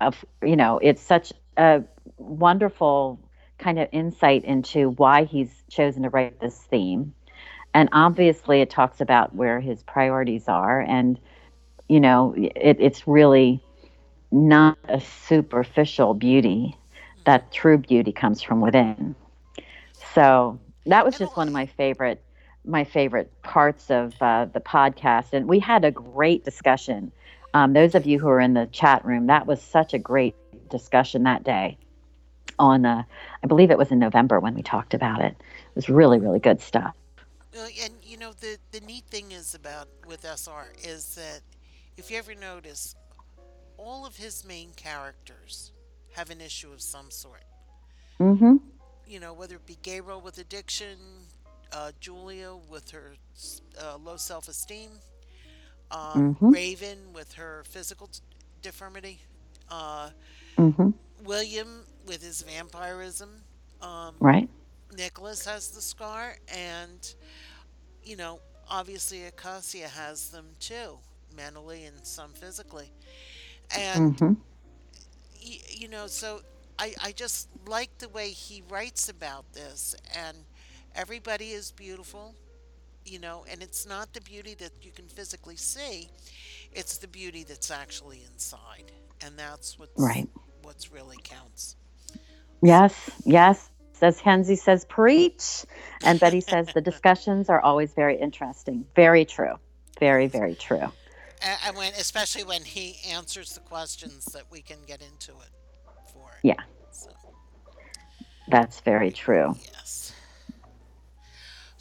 of you know it's such a wonderful kind of insight into why he's chosen to write this theme. And obviously it talks about where his priorities are and you know it, it's really not a superficial beauty. That true beauty comes from within. So that was just one of my favorite my favorite parts of uh, the podcast and we had a great discussion um, those of you who are in the chat room that was such a great discussion that day on uh, i believe it was in november when we talked about it it was really really good stuff and you know the the neat thing is about with SR is that if you ever notice all of his main characters have an issue of some sort. Mm-hmm. You know, whether it be Gabriel with addiction, uh, Julia with her uh, low self esteem, um, Mm-hmm. Raven with her physical deformity, uh, Mm-hmm. William with his vampirism, um, Right. Nicholas has the scar, and you know, obviously Acacia has them too, mentally and some physically. And Mm-hmm. y- you know, so I I just like the way he writes about this, and everybody is beautiful, you know, and it's not the beauty that you can physically see, it's the beauty that's actually inside, and that's what's Right. what's really counts. Yes. Yes. As Henzi says, preach. And Betty says the discussions are always very interesting. Very true. Very, very true. And, when, especially when he answers the questions that we can get into it for. it. Yeah. So, That's very true. yes.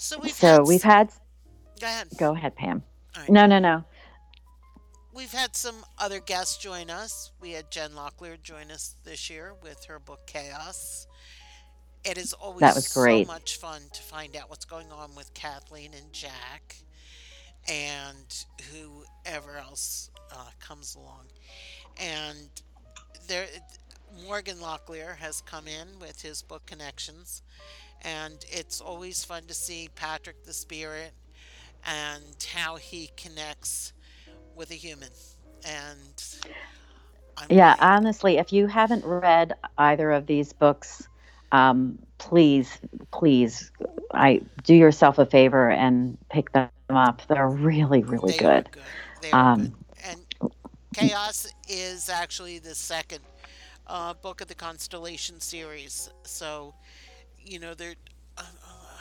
So we've So had we've had. go ahead. Go ahead, Pam. Right. No, no, no. We've had some other guests join us. We had Jen Locklear join us this year with her book Chaos. It is always That was great. so much fun to find out what's going on with Kathleen and Jack and whoever else uh, comes along. And there, Morgan Locklear has come in with his book Connections, and it's always fun to see Patrick the Spirit and how he connects with a human. And I'm Yeah, honestly, if you haven't read either of these books, um, please, please, I do yourself a favor and pick them up. They're really, really. Good. Um, good. And Chaos is actually the second uh, book of the Constellation series. So, you know, they're uh,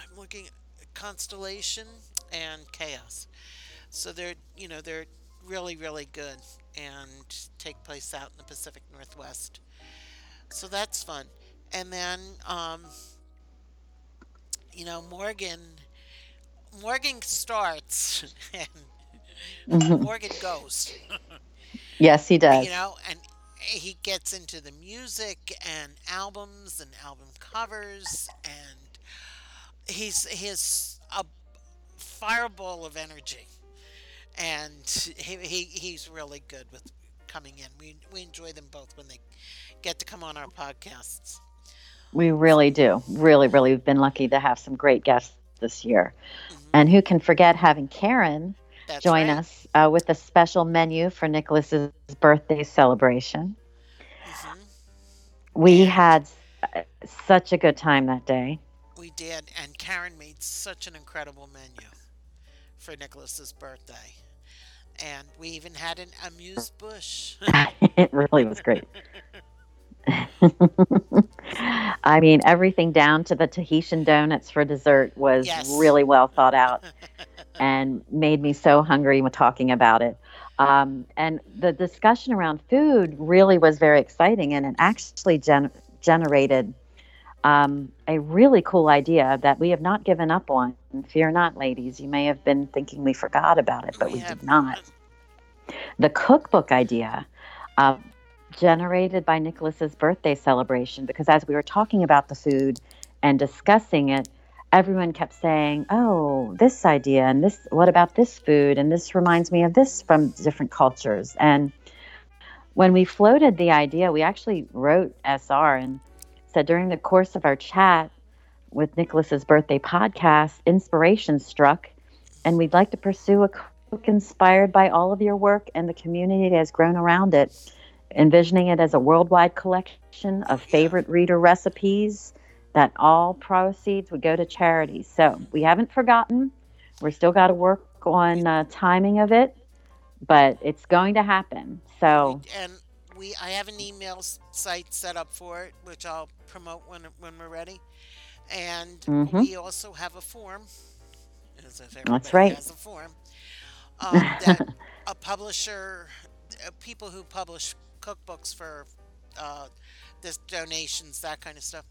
I'm looking at Constellation and Chaos. So they're you know they're really really good and take place out in the Pacific Northwest. So that's fun. And then um, you know Morgan Morgan starts and Mhm. Morgan goes. Yes, he does. you know and he gets into the music and albums and album covers and he's he's a fireball of energy and he, he he's really good with coming in we we enjoy them both when they get to come on our podcasts We really do. Really, really, we've been lucky to have some great guests this year. Mhm. And who can forget having Karen That's join right. us uh, with a special menu for Nicholas's birthday celebration? Mhm. We had such a good time that day. we did and karen made such an incredible menu for nicholas's birthday and we even had an amuse bouche it really was great. I mean, everything down to the Tahitian donuts for dessert was Yes. really well thought out and made me so hungry with talking about it. Um, and the discussion around food really was very exciting, and it actually gen- generated um, a really cool idea that we have not given up on. Fear not, ladies. You may have been thinking we forgot about it, but we, have did not. The cookbook idea. Uh, generated by Nicholas's birthday celebration because as we were talking about the food and discussing it, everyone kept saying, "Oh, this idea and this what about this food and this reminds me of this from different cultures." And when we floated the idea, we actually wrote SR and said during the course of our chat with Nicholas's birthday podcast, inspiration struck and we'd like to pursue a cook inspired by all of your work and the community that has grown around it envisioning it as a worldwide collection of favorite reader recipes that all proceeds would go to charity. So we haven't forgotten. We're still got to work on uh, timing of it, but it's going to happen. So and we I have an email site set up for it, which I'll promote when when we're ready. And Mhm. we also have a form, as if everybody right. has a form, um, that a publisher, uh, people who publish cookbooks for uh, this donations, that kind of stuff.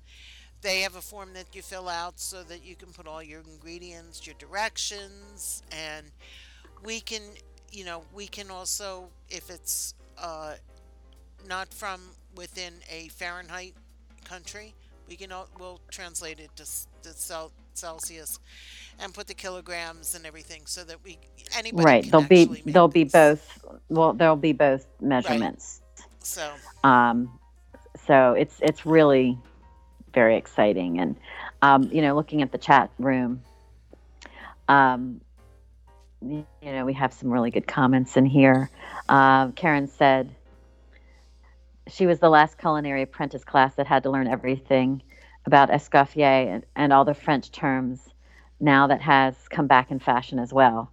They have a form that you fill out so that you can put all your ingredients, your directions, and we can, you know, we can also, if it's uh, not from within a Fahrenheit country, we can we'll translate it to, to Celsius and put the kilograms and everything so that we anybody right. can There'll be make there'll be both. Well, there'll be both measurements. So Um, so it's it's really very exciting, and um, you know, looking at the chat room, um, you know, we have some really good comments in here. Uh, Karen said she was the last culinary apprentice class that had to learn everything about escoffier and, and all the French terms. Now that has come back in fashion as well.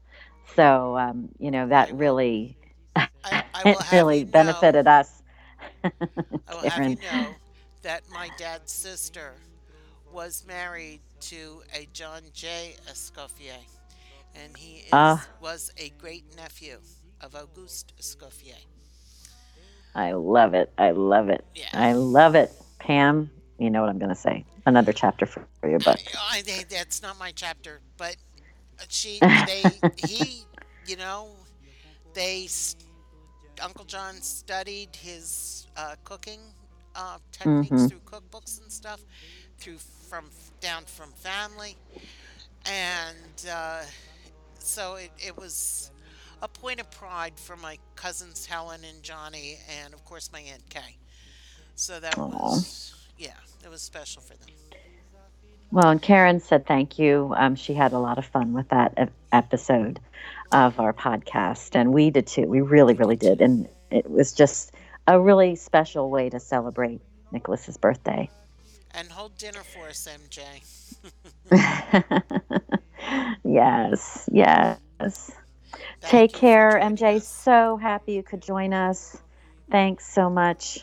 So um, you know that really I, I it really you know, benefited us. I will have Karen. you know that my dad's sister was married to a John J. Escoffier, and he is, Ah. was a great nephew of Auguste Escoffier. I love it. I love it. Yeah. I love it. Pam, you know what I'm going to say. Another chapter for your book. I, I, that's not my chapter, but she, they, he, you know, they, Uncle John studied his uh, cooking uh, techniques Mhm. through cookbooks and stuff, through from down from family, and uh, so it, it was a point of pride for my cousins Helen and Johnny, and of course my aunt Kay. So that Aw. was, yeah, it was special for them. Well, and Karen said thank you. Um, she had a lot of fun with that episode of our podcast, and we did too. We really, really did. And it was just a really special way to celebrate Nicholas's birthday. And hold dinner for us, MJ. yes, yes. Thank Take care, MJ. us. So happy you could join us. Thanks so much.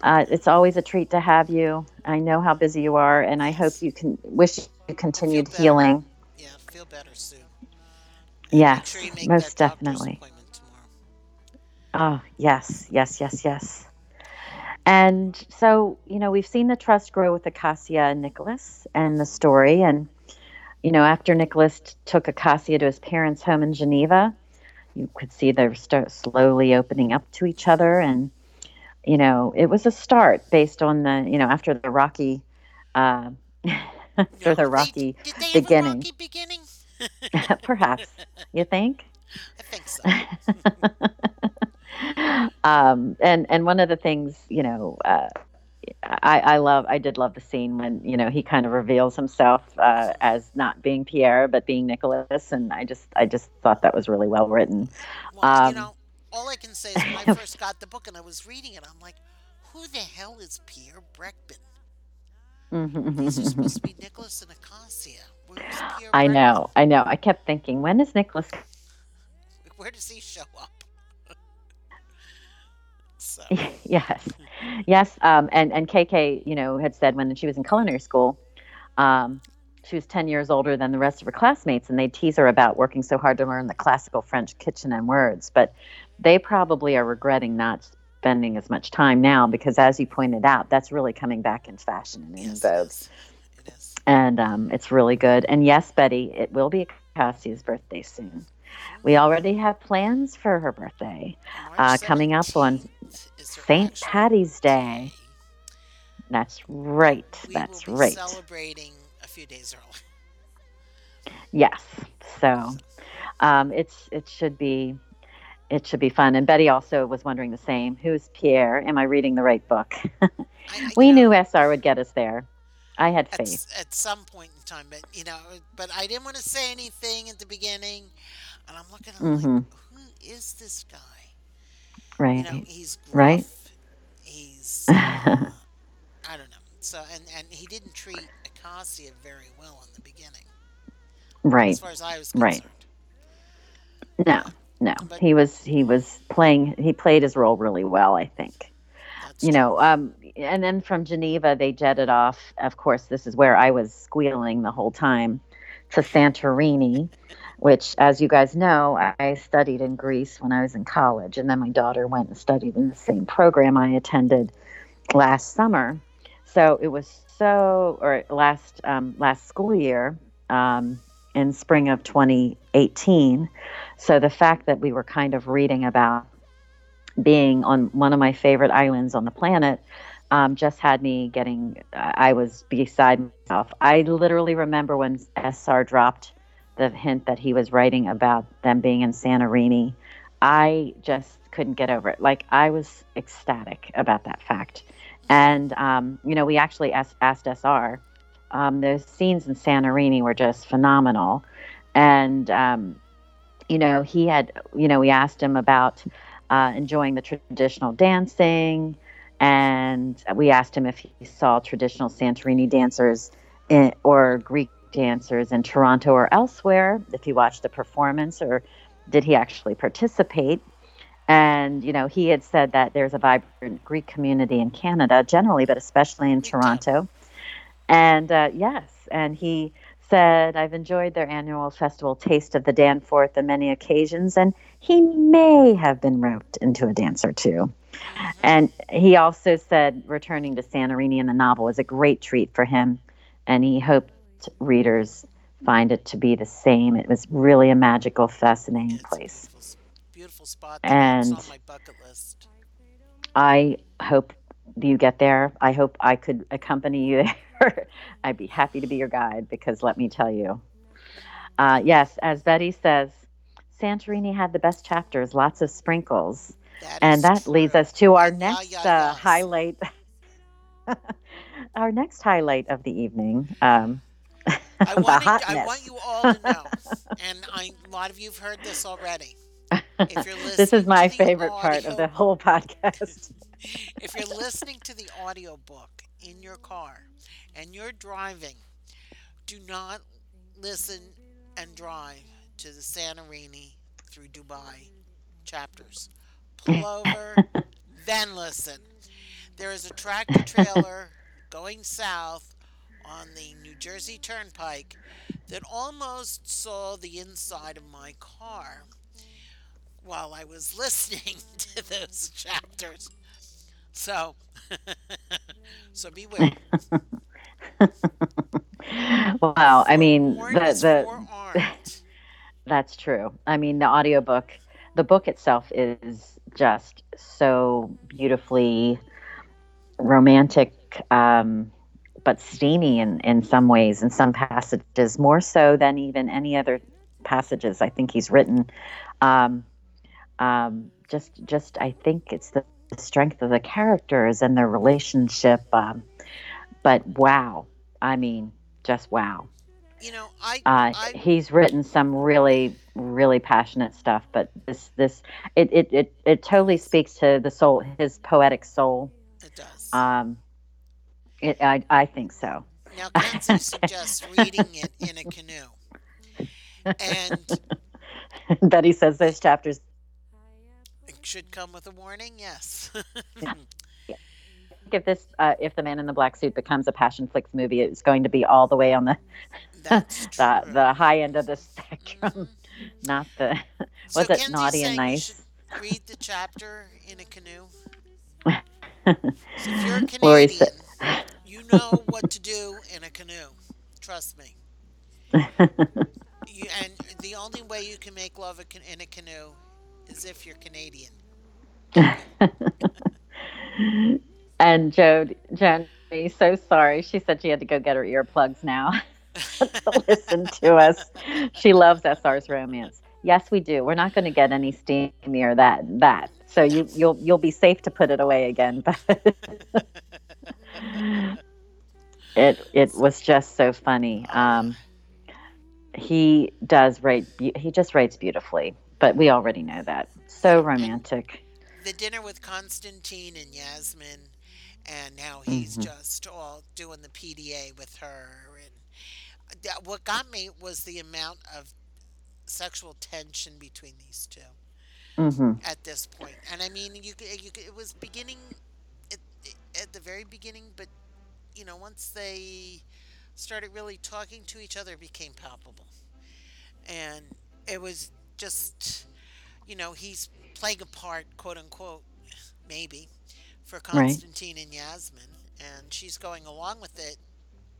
Uh, it's always a treat to have you. I know how busy you are, and I hope you can wish you continued healing. Yeah, feel better soon. Yes, sure most definitely. Appointment tomorrow. Oh, yes, yes, yes, yes. And so, you know, we've seen the trust grow with Acacia and Nicholas and the story. And, you know, after Nicholas t- took Acacia to his parents' home in Geneva, you could see they were start slowly opening up to each other. And, you know, it was a start based on the, you know, after the rocky, uh, after No, the they- rocky did they beginning. Have a rocky beginning? perhaps, you think? I think so. Um, and and one of the things you know uh, I, I love I did love the scene when you know he kind of reveals himself uh, as not being Pierre but being Nicholas and I just I just thought that was really well written. Well, you Um, know, all I can say is when I first got the book and I was reading it, I'm like, who the hell is Pierre Breckman? These are supposed to be Nicholas and Acacia. I Breckman? know I know I kept thinking when is Nicholas Where does he show up? So, yes, yes. Um, and and KK, you know, had said when she was in culinary school, um, she was ten years older than the rest of her classmates, and they tease her about working so hard to learn the classical French kitchen and words. But they probably are regretting not spending as much time now because, as you pointed out, that's really coming back in fashion and in yes, it vogue. It is. and um, it's really good. And yes, Betty, it will be Cassie's birthday soon. We already have plans for her birthday. Uh, coming up on 17th is her St. Patty's Day. That's right. We That's right. celebrating a few days early. Yes. So um, it's it should be it should be fun. And Betty also was wondering the same. Who's Pierre? Am I reading the right book? I, I- we know, knew SR would get us there. I had faith. s- at some point in time, but you know, but I didn't want to say anything at the beginning, and I'm looking at him Mhm. like, who is this guy? Right. You know, he's gruff. Right. He's uh, I don't know. So and and he didn't treat Acacia very well in the beginning, right. as far as I was concerned. Right. No. No. But- He was he was playing he played his role really well, I think. You true. know um and then from geneva they jetted off of course this is where i was squealing the whole time to santorini which as you guys know i studied in greece when i was in college and then my daughter went and studied in the same program i attended last summer so it was so or last um, last school year um, in spring of 2018 so the fact that we were kind of reading about being on one of my favorite islands on the planet um, just had me getting, I was beside myself. I literally remember when SR dropped the hint that he was writing about them being in Santorini. I just couldn't get over it. Like, I was ecstatic about that fact. And, um, you know, we actually asked, asked SR. Um, the scenes in Santorini were just phenomenal. And, um, you know, he had, you know, we asked him about uh, enjoying the traditional dancing and we asked him if he saw traditional Santorini dancers in, or Greek dancers in Toronto or elsewhere, if he watched the performance or did he actually participate. And, you know, he had said that there's a vibrant Greek community in Canada generally, but especially in Toronto. And uh, yes, and he said, I've enjoyed their annual festival Taste of the Danforth on many occasions, and he may have been roped into a dance or two. And he also said returning to Santorini in the novel was a great treat for him, and he hoped readers find it to be the same. It was really a magical, fascinating place. Beautiful, beautiful spot. And on my bucket list. I hope you get there. I hope I could accompany you there. I'd be happy to be your guide because let me tell you. Uh, yes, as Betty says, Santorini had the best chapters, lots of sprinkles. That and that true. leads us to our And yeah, next yeah, uh, highlight. our next highlight of the evening. Um, I the want, you- I hotness. want you all to know, and I, a lot of you have heard this already. If you're this is my favorite part of the whole podcast. If you're listening to the audiobook in your car and you're driving, do not listen and drive to the Santorini through Dubai chapters. Pull over, then listen. There is a tractor trailer going south on the New Jersey Turnpike that almost saw the inside of my car while I was listening to those chapters. So, so beware. wow, I mean the the. That's true. I mean, the audiobook, the book itself is just so beautifully romantic, um, but steamy in, in some ways, in some passages, more so than even any other passages I think he's written. Um, um, just, just, I think it's the strength of the characters and their relationship. Um, but wow, I mean, just wow. You know, I, Uh, I he's written some really, really passionate stuff, but this, this, it, it, it, it totally speaks to the soul, his poetic soul. it does. Um, it, I, I think so. now, Kenzie suggests reading it in a canoe, and Betty says those chapters. should come with a warning. Yes. If this, uh, if the Man in the Black Suit becomes a Passionflix movie, it's going to be all the way on the the, the high end of the spectrum, not the So was it Kenzie's naughty and nice? Read the chapter in a canoe. So if you're Canadian, you know what to do in a canoe. Trust me. You, and the only way you can make love in a canoe is if you're Canadian. and Joe, Jen, so sorry. She said she had to go get her earplugs now to listen to us. She loves SR's romance. Yes, we do. We're not going to get any steamier that that. So you you'll you'll be safe to put it away again. But it it was just so funny. Um, he does write. He just writes beautifully. But we already know that. So romantic. The dinner with Constantine and Yasmin, and now he's Mhm. just all doing the PDA with her. And that, what got me was the amount of sexual tension between these two. hmm at this point. And I mean, you, you it was beginning at the very beginning, but you know, once they started really talking to each other, it became palpable. And it was just, you know, he's playing a part, quote unquote, maybe, for Constantine and Yasmin, and she's going along with it,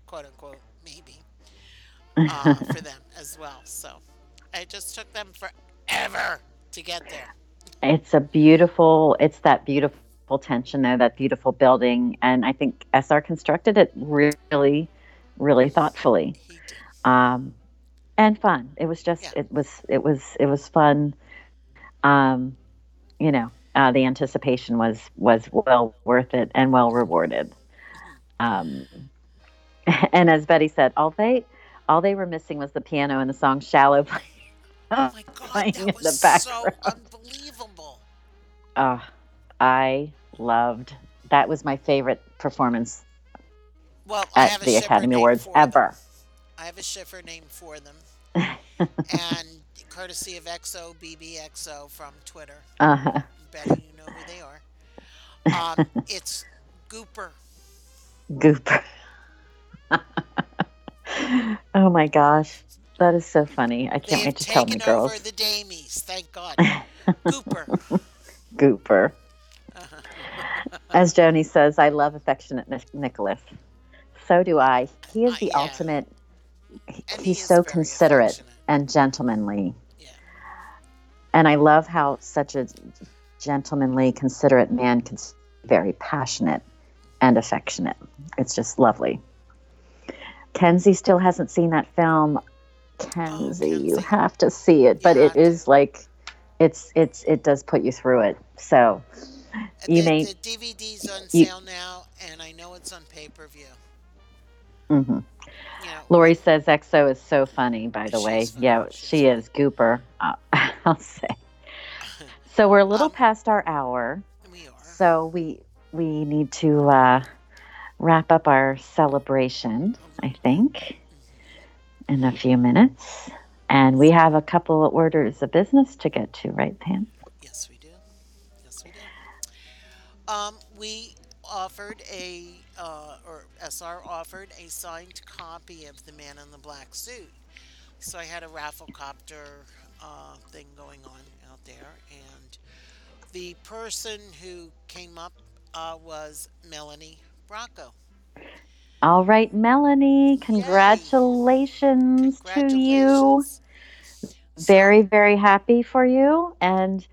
quote unquote, maybe, uh, for them as well. So it just took them forever to get there. it's a beautiful. It's that beautiful tension there, that beautiful building, and I think SR constructed it really, really thoughtfully. Um, and fun. It was just Yeah. it was it was it was fun. Um, you know, uh, the anticipation was was well worth it and well rewarded. Um, and as Betty said, all they all they were missing was the piano and the song "Shallow." play- Oh my God, playing in that the was so unbelievable. Oh, I loved that. Was my favorite performance Well, I at have the Academy Awards for them. ever. I have a shiffer name for them, and courtesy of XO BBXO from Twitter. Uh-huh. Betty, you know who they are. Um, it's Gooper. Gooper. oh my gosh. That is so funny. I can't have wait to tell taken my girls. over the Damies. Thank God. Gooper. Gooper. As Joni says, I love affectionate Nic- Nicholas. So do I. He is Uh, the yeah. ultimate. he- And he He's so considerate and gentlemanly. Yeah. And I love how such a gentlemanly, considerate man can be very passionate and affectionate. It's just lovely. Kenzie still hasn't seen that film. Kenzie, you have to see it, but You it is like it's it's it does put you through it. So You the, may- the DVD's on you- sale now, and I know it's on pay per view. mhm. You know, Lori says EXO is so funny. By the way, funny. yeah, She's she is Gooper. Uh, I'll say. So we're a little Um, past our hour. we are. So we we need to uh, wrap up our celebration, I think, in a few minutes. And we have a couple of orders of business to get to, right, Pam? Yes, we do. Yes, we do. Um, we offered a, uh, or SR offered a signed copy of The Man in the Black Suit. So I had a Rafflecopter uh, thing going on out there, and the person who came up uh, was Melanie Bracco. All right, Melanie, congratulations, to you. So- Very, very happy for you. And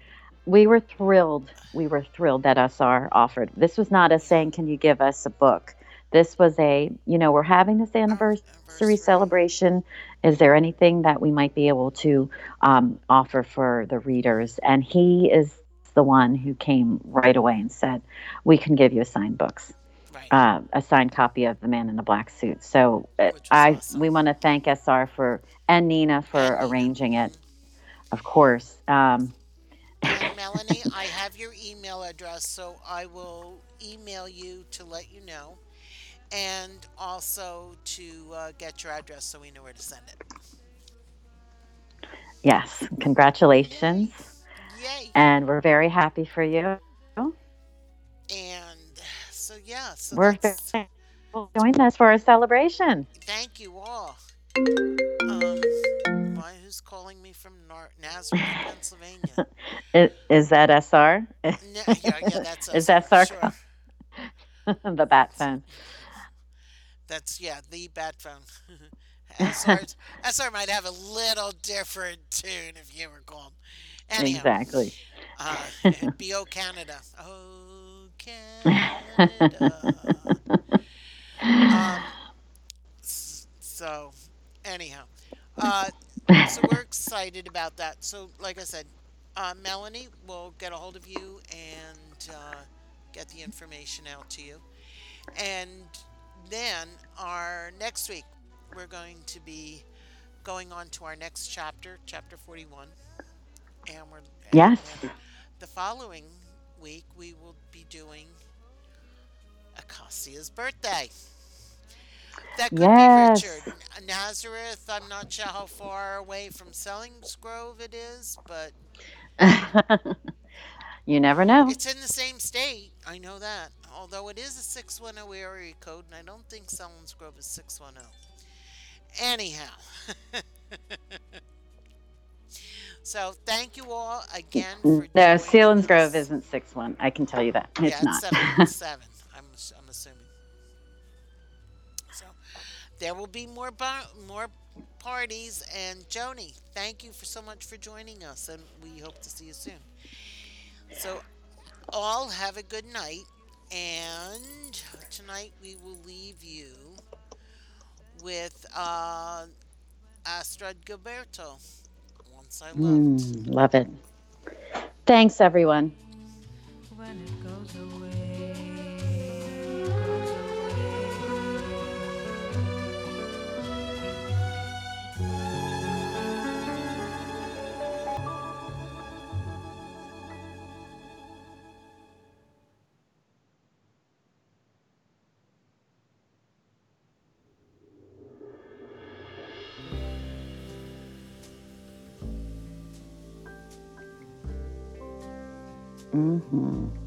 we were thrilled. We were thrilled that SR offered. This was not us saying, Can you give us a book? This was a, you know, we're having this anniversary celebration. Is there anything that we might be able to um, offer for the readers? And he is the one who came right away and said, We can give you a signed books Right. uh, a signed copy of The Man in the Black Suit. So uh, I awesome. we want to thank SR for and Nina for arranging it, of course. Um, Melanie, I have your email address, so I will email you to let you know, and also to uh, get your address so we know where to send it. yes, congratulations, Yay! and we're very happy for you. And so yeah, so We're join us for our celebration. thank you all. Calling me from Nazareth, Pennsylvania? Is, is that SR? Yeah, yeah, that's Is us, SR sure. the bat phone? That's yeah, the bat phone. SR, SR might have a little different tune if you were called. Anyhow, Exactly. Uh, BO Canada. Oh, Canada. um, so, anyhow, uh, so we're excited about that. So, like I said, uh, Melanie will get a hold of you and uh, get the information out to you. And then our next week, we're going to be going on to our next chapter, chapter 41. And we're and Yes. then the following week, we will be doing Acacia's birthday. That could Yes. be Richard. Nazareth. I'm not sure how far away from Selinsgrove it is, but you never know. It's in the same state. I know that. Although it is a 610 area code, and I don't think Selinsgrove is 610. Anyhow. so thank you all again. no, Selinsgrove isn't 6 1. I can tell you that. It's yeah, not. 7 7. There will be more bar- more parties. And Joni, thank you for so much for joining us, and we hope to see you soon. So, all have a good night. And tonight we will leave you with uh, Astrud Gilberto. Once I loved. Mm, love it. Thanks, everyone. Hmm